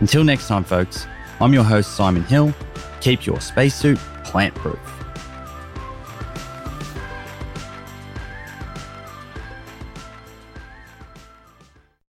Until next time, folks, I'm your host, Simon Hill. Keep your spacesuit plant proof.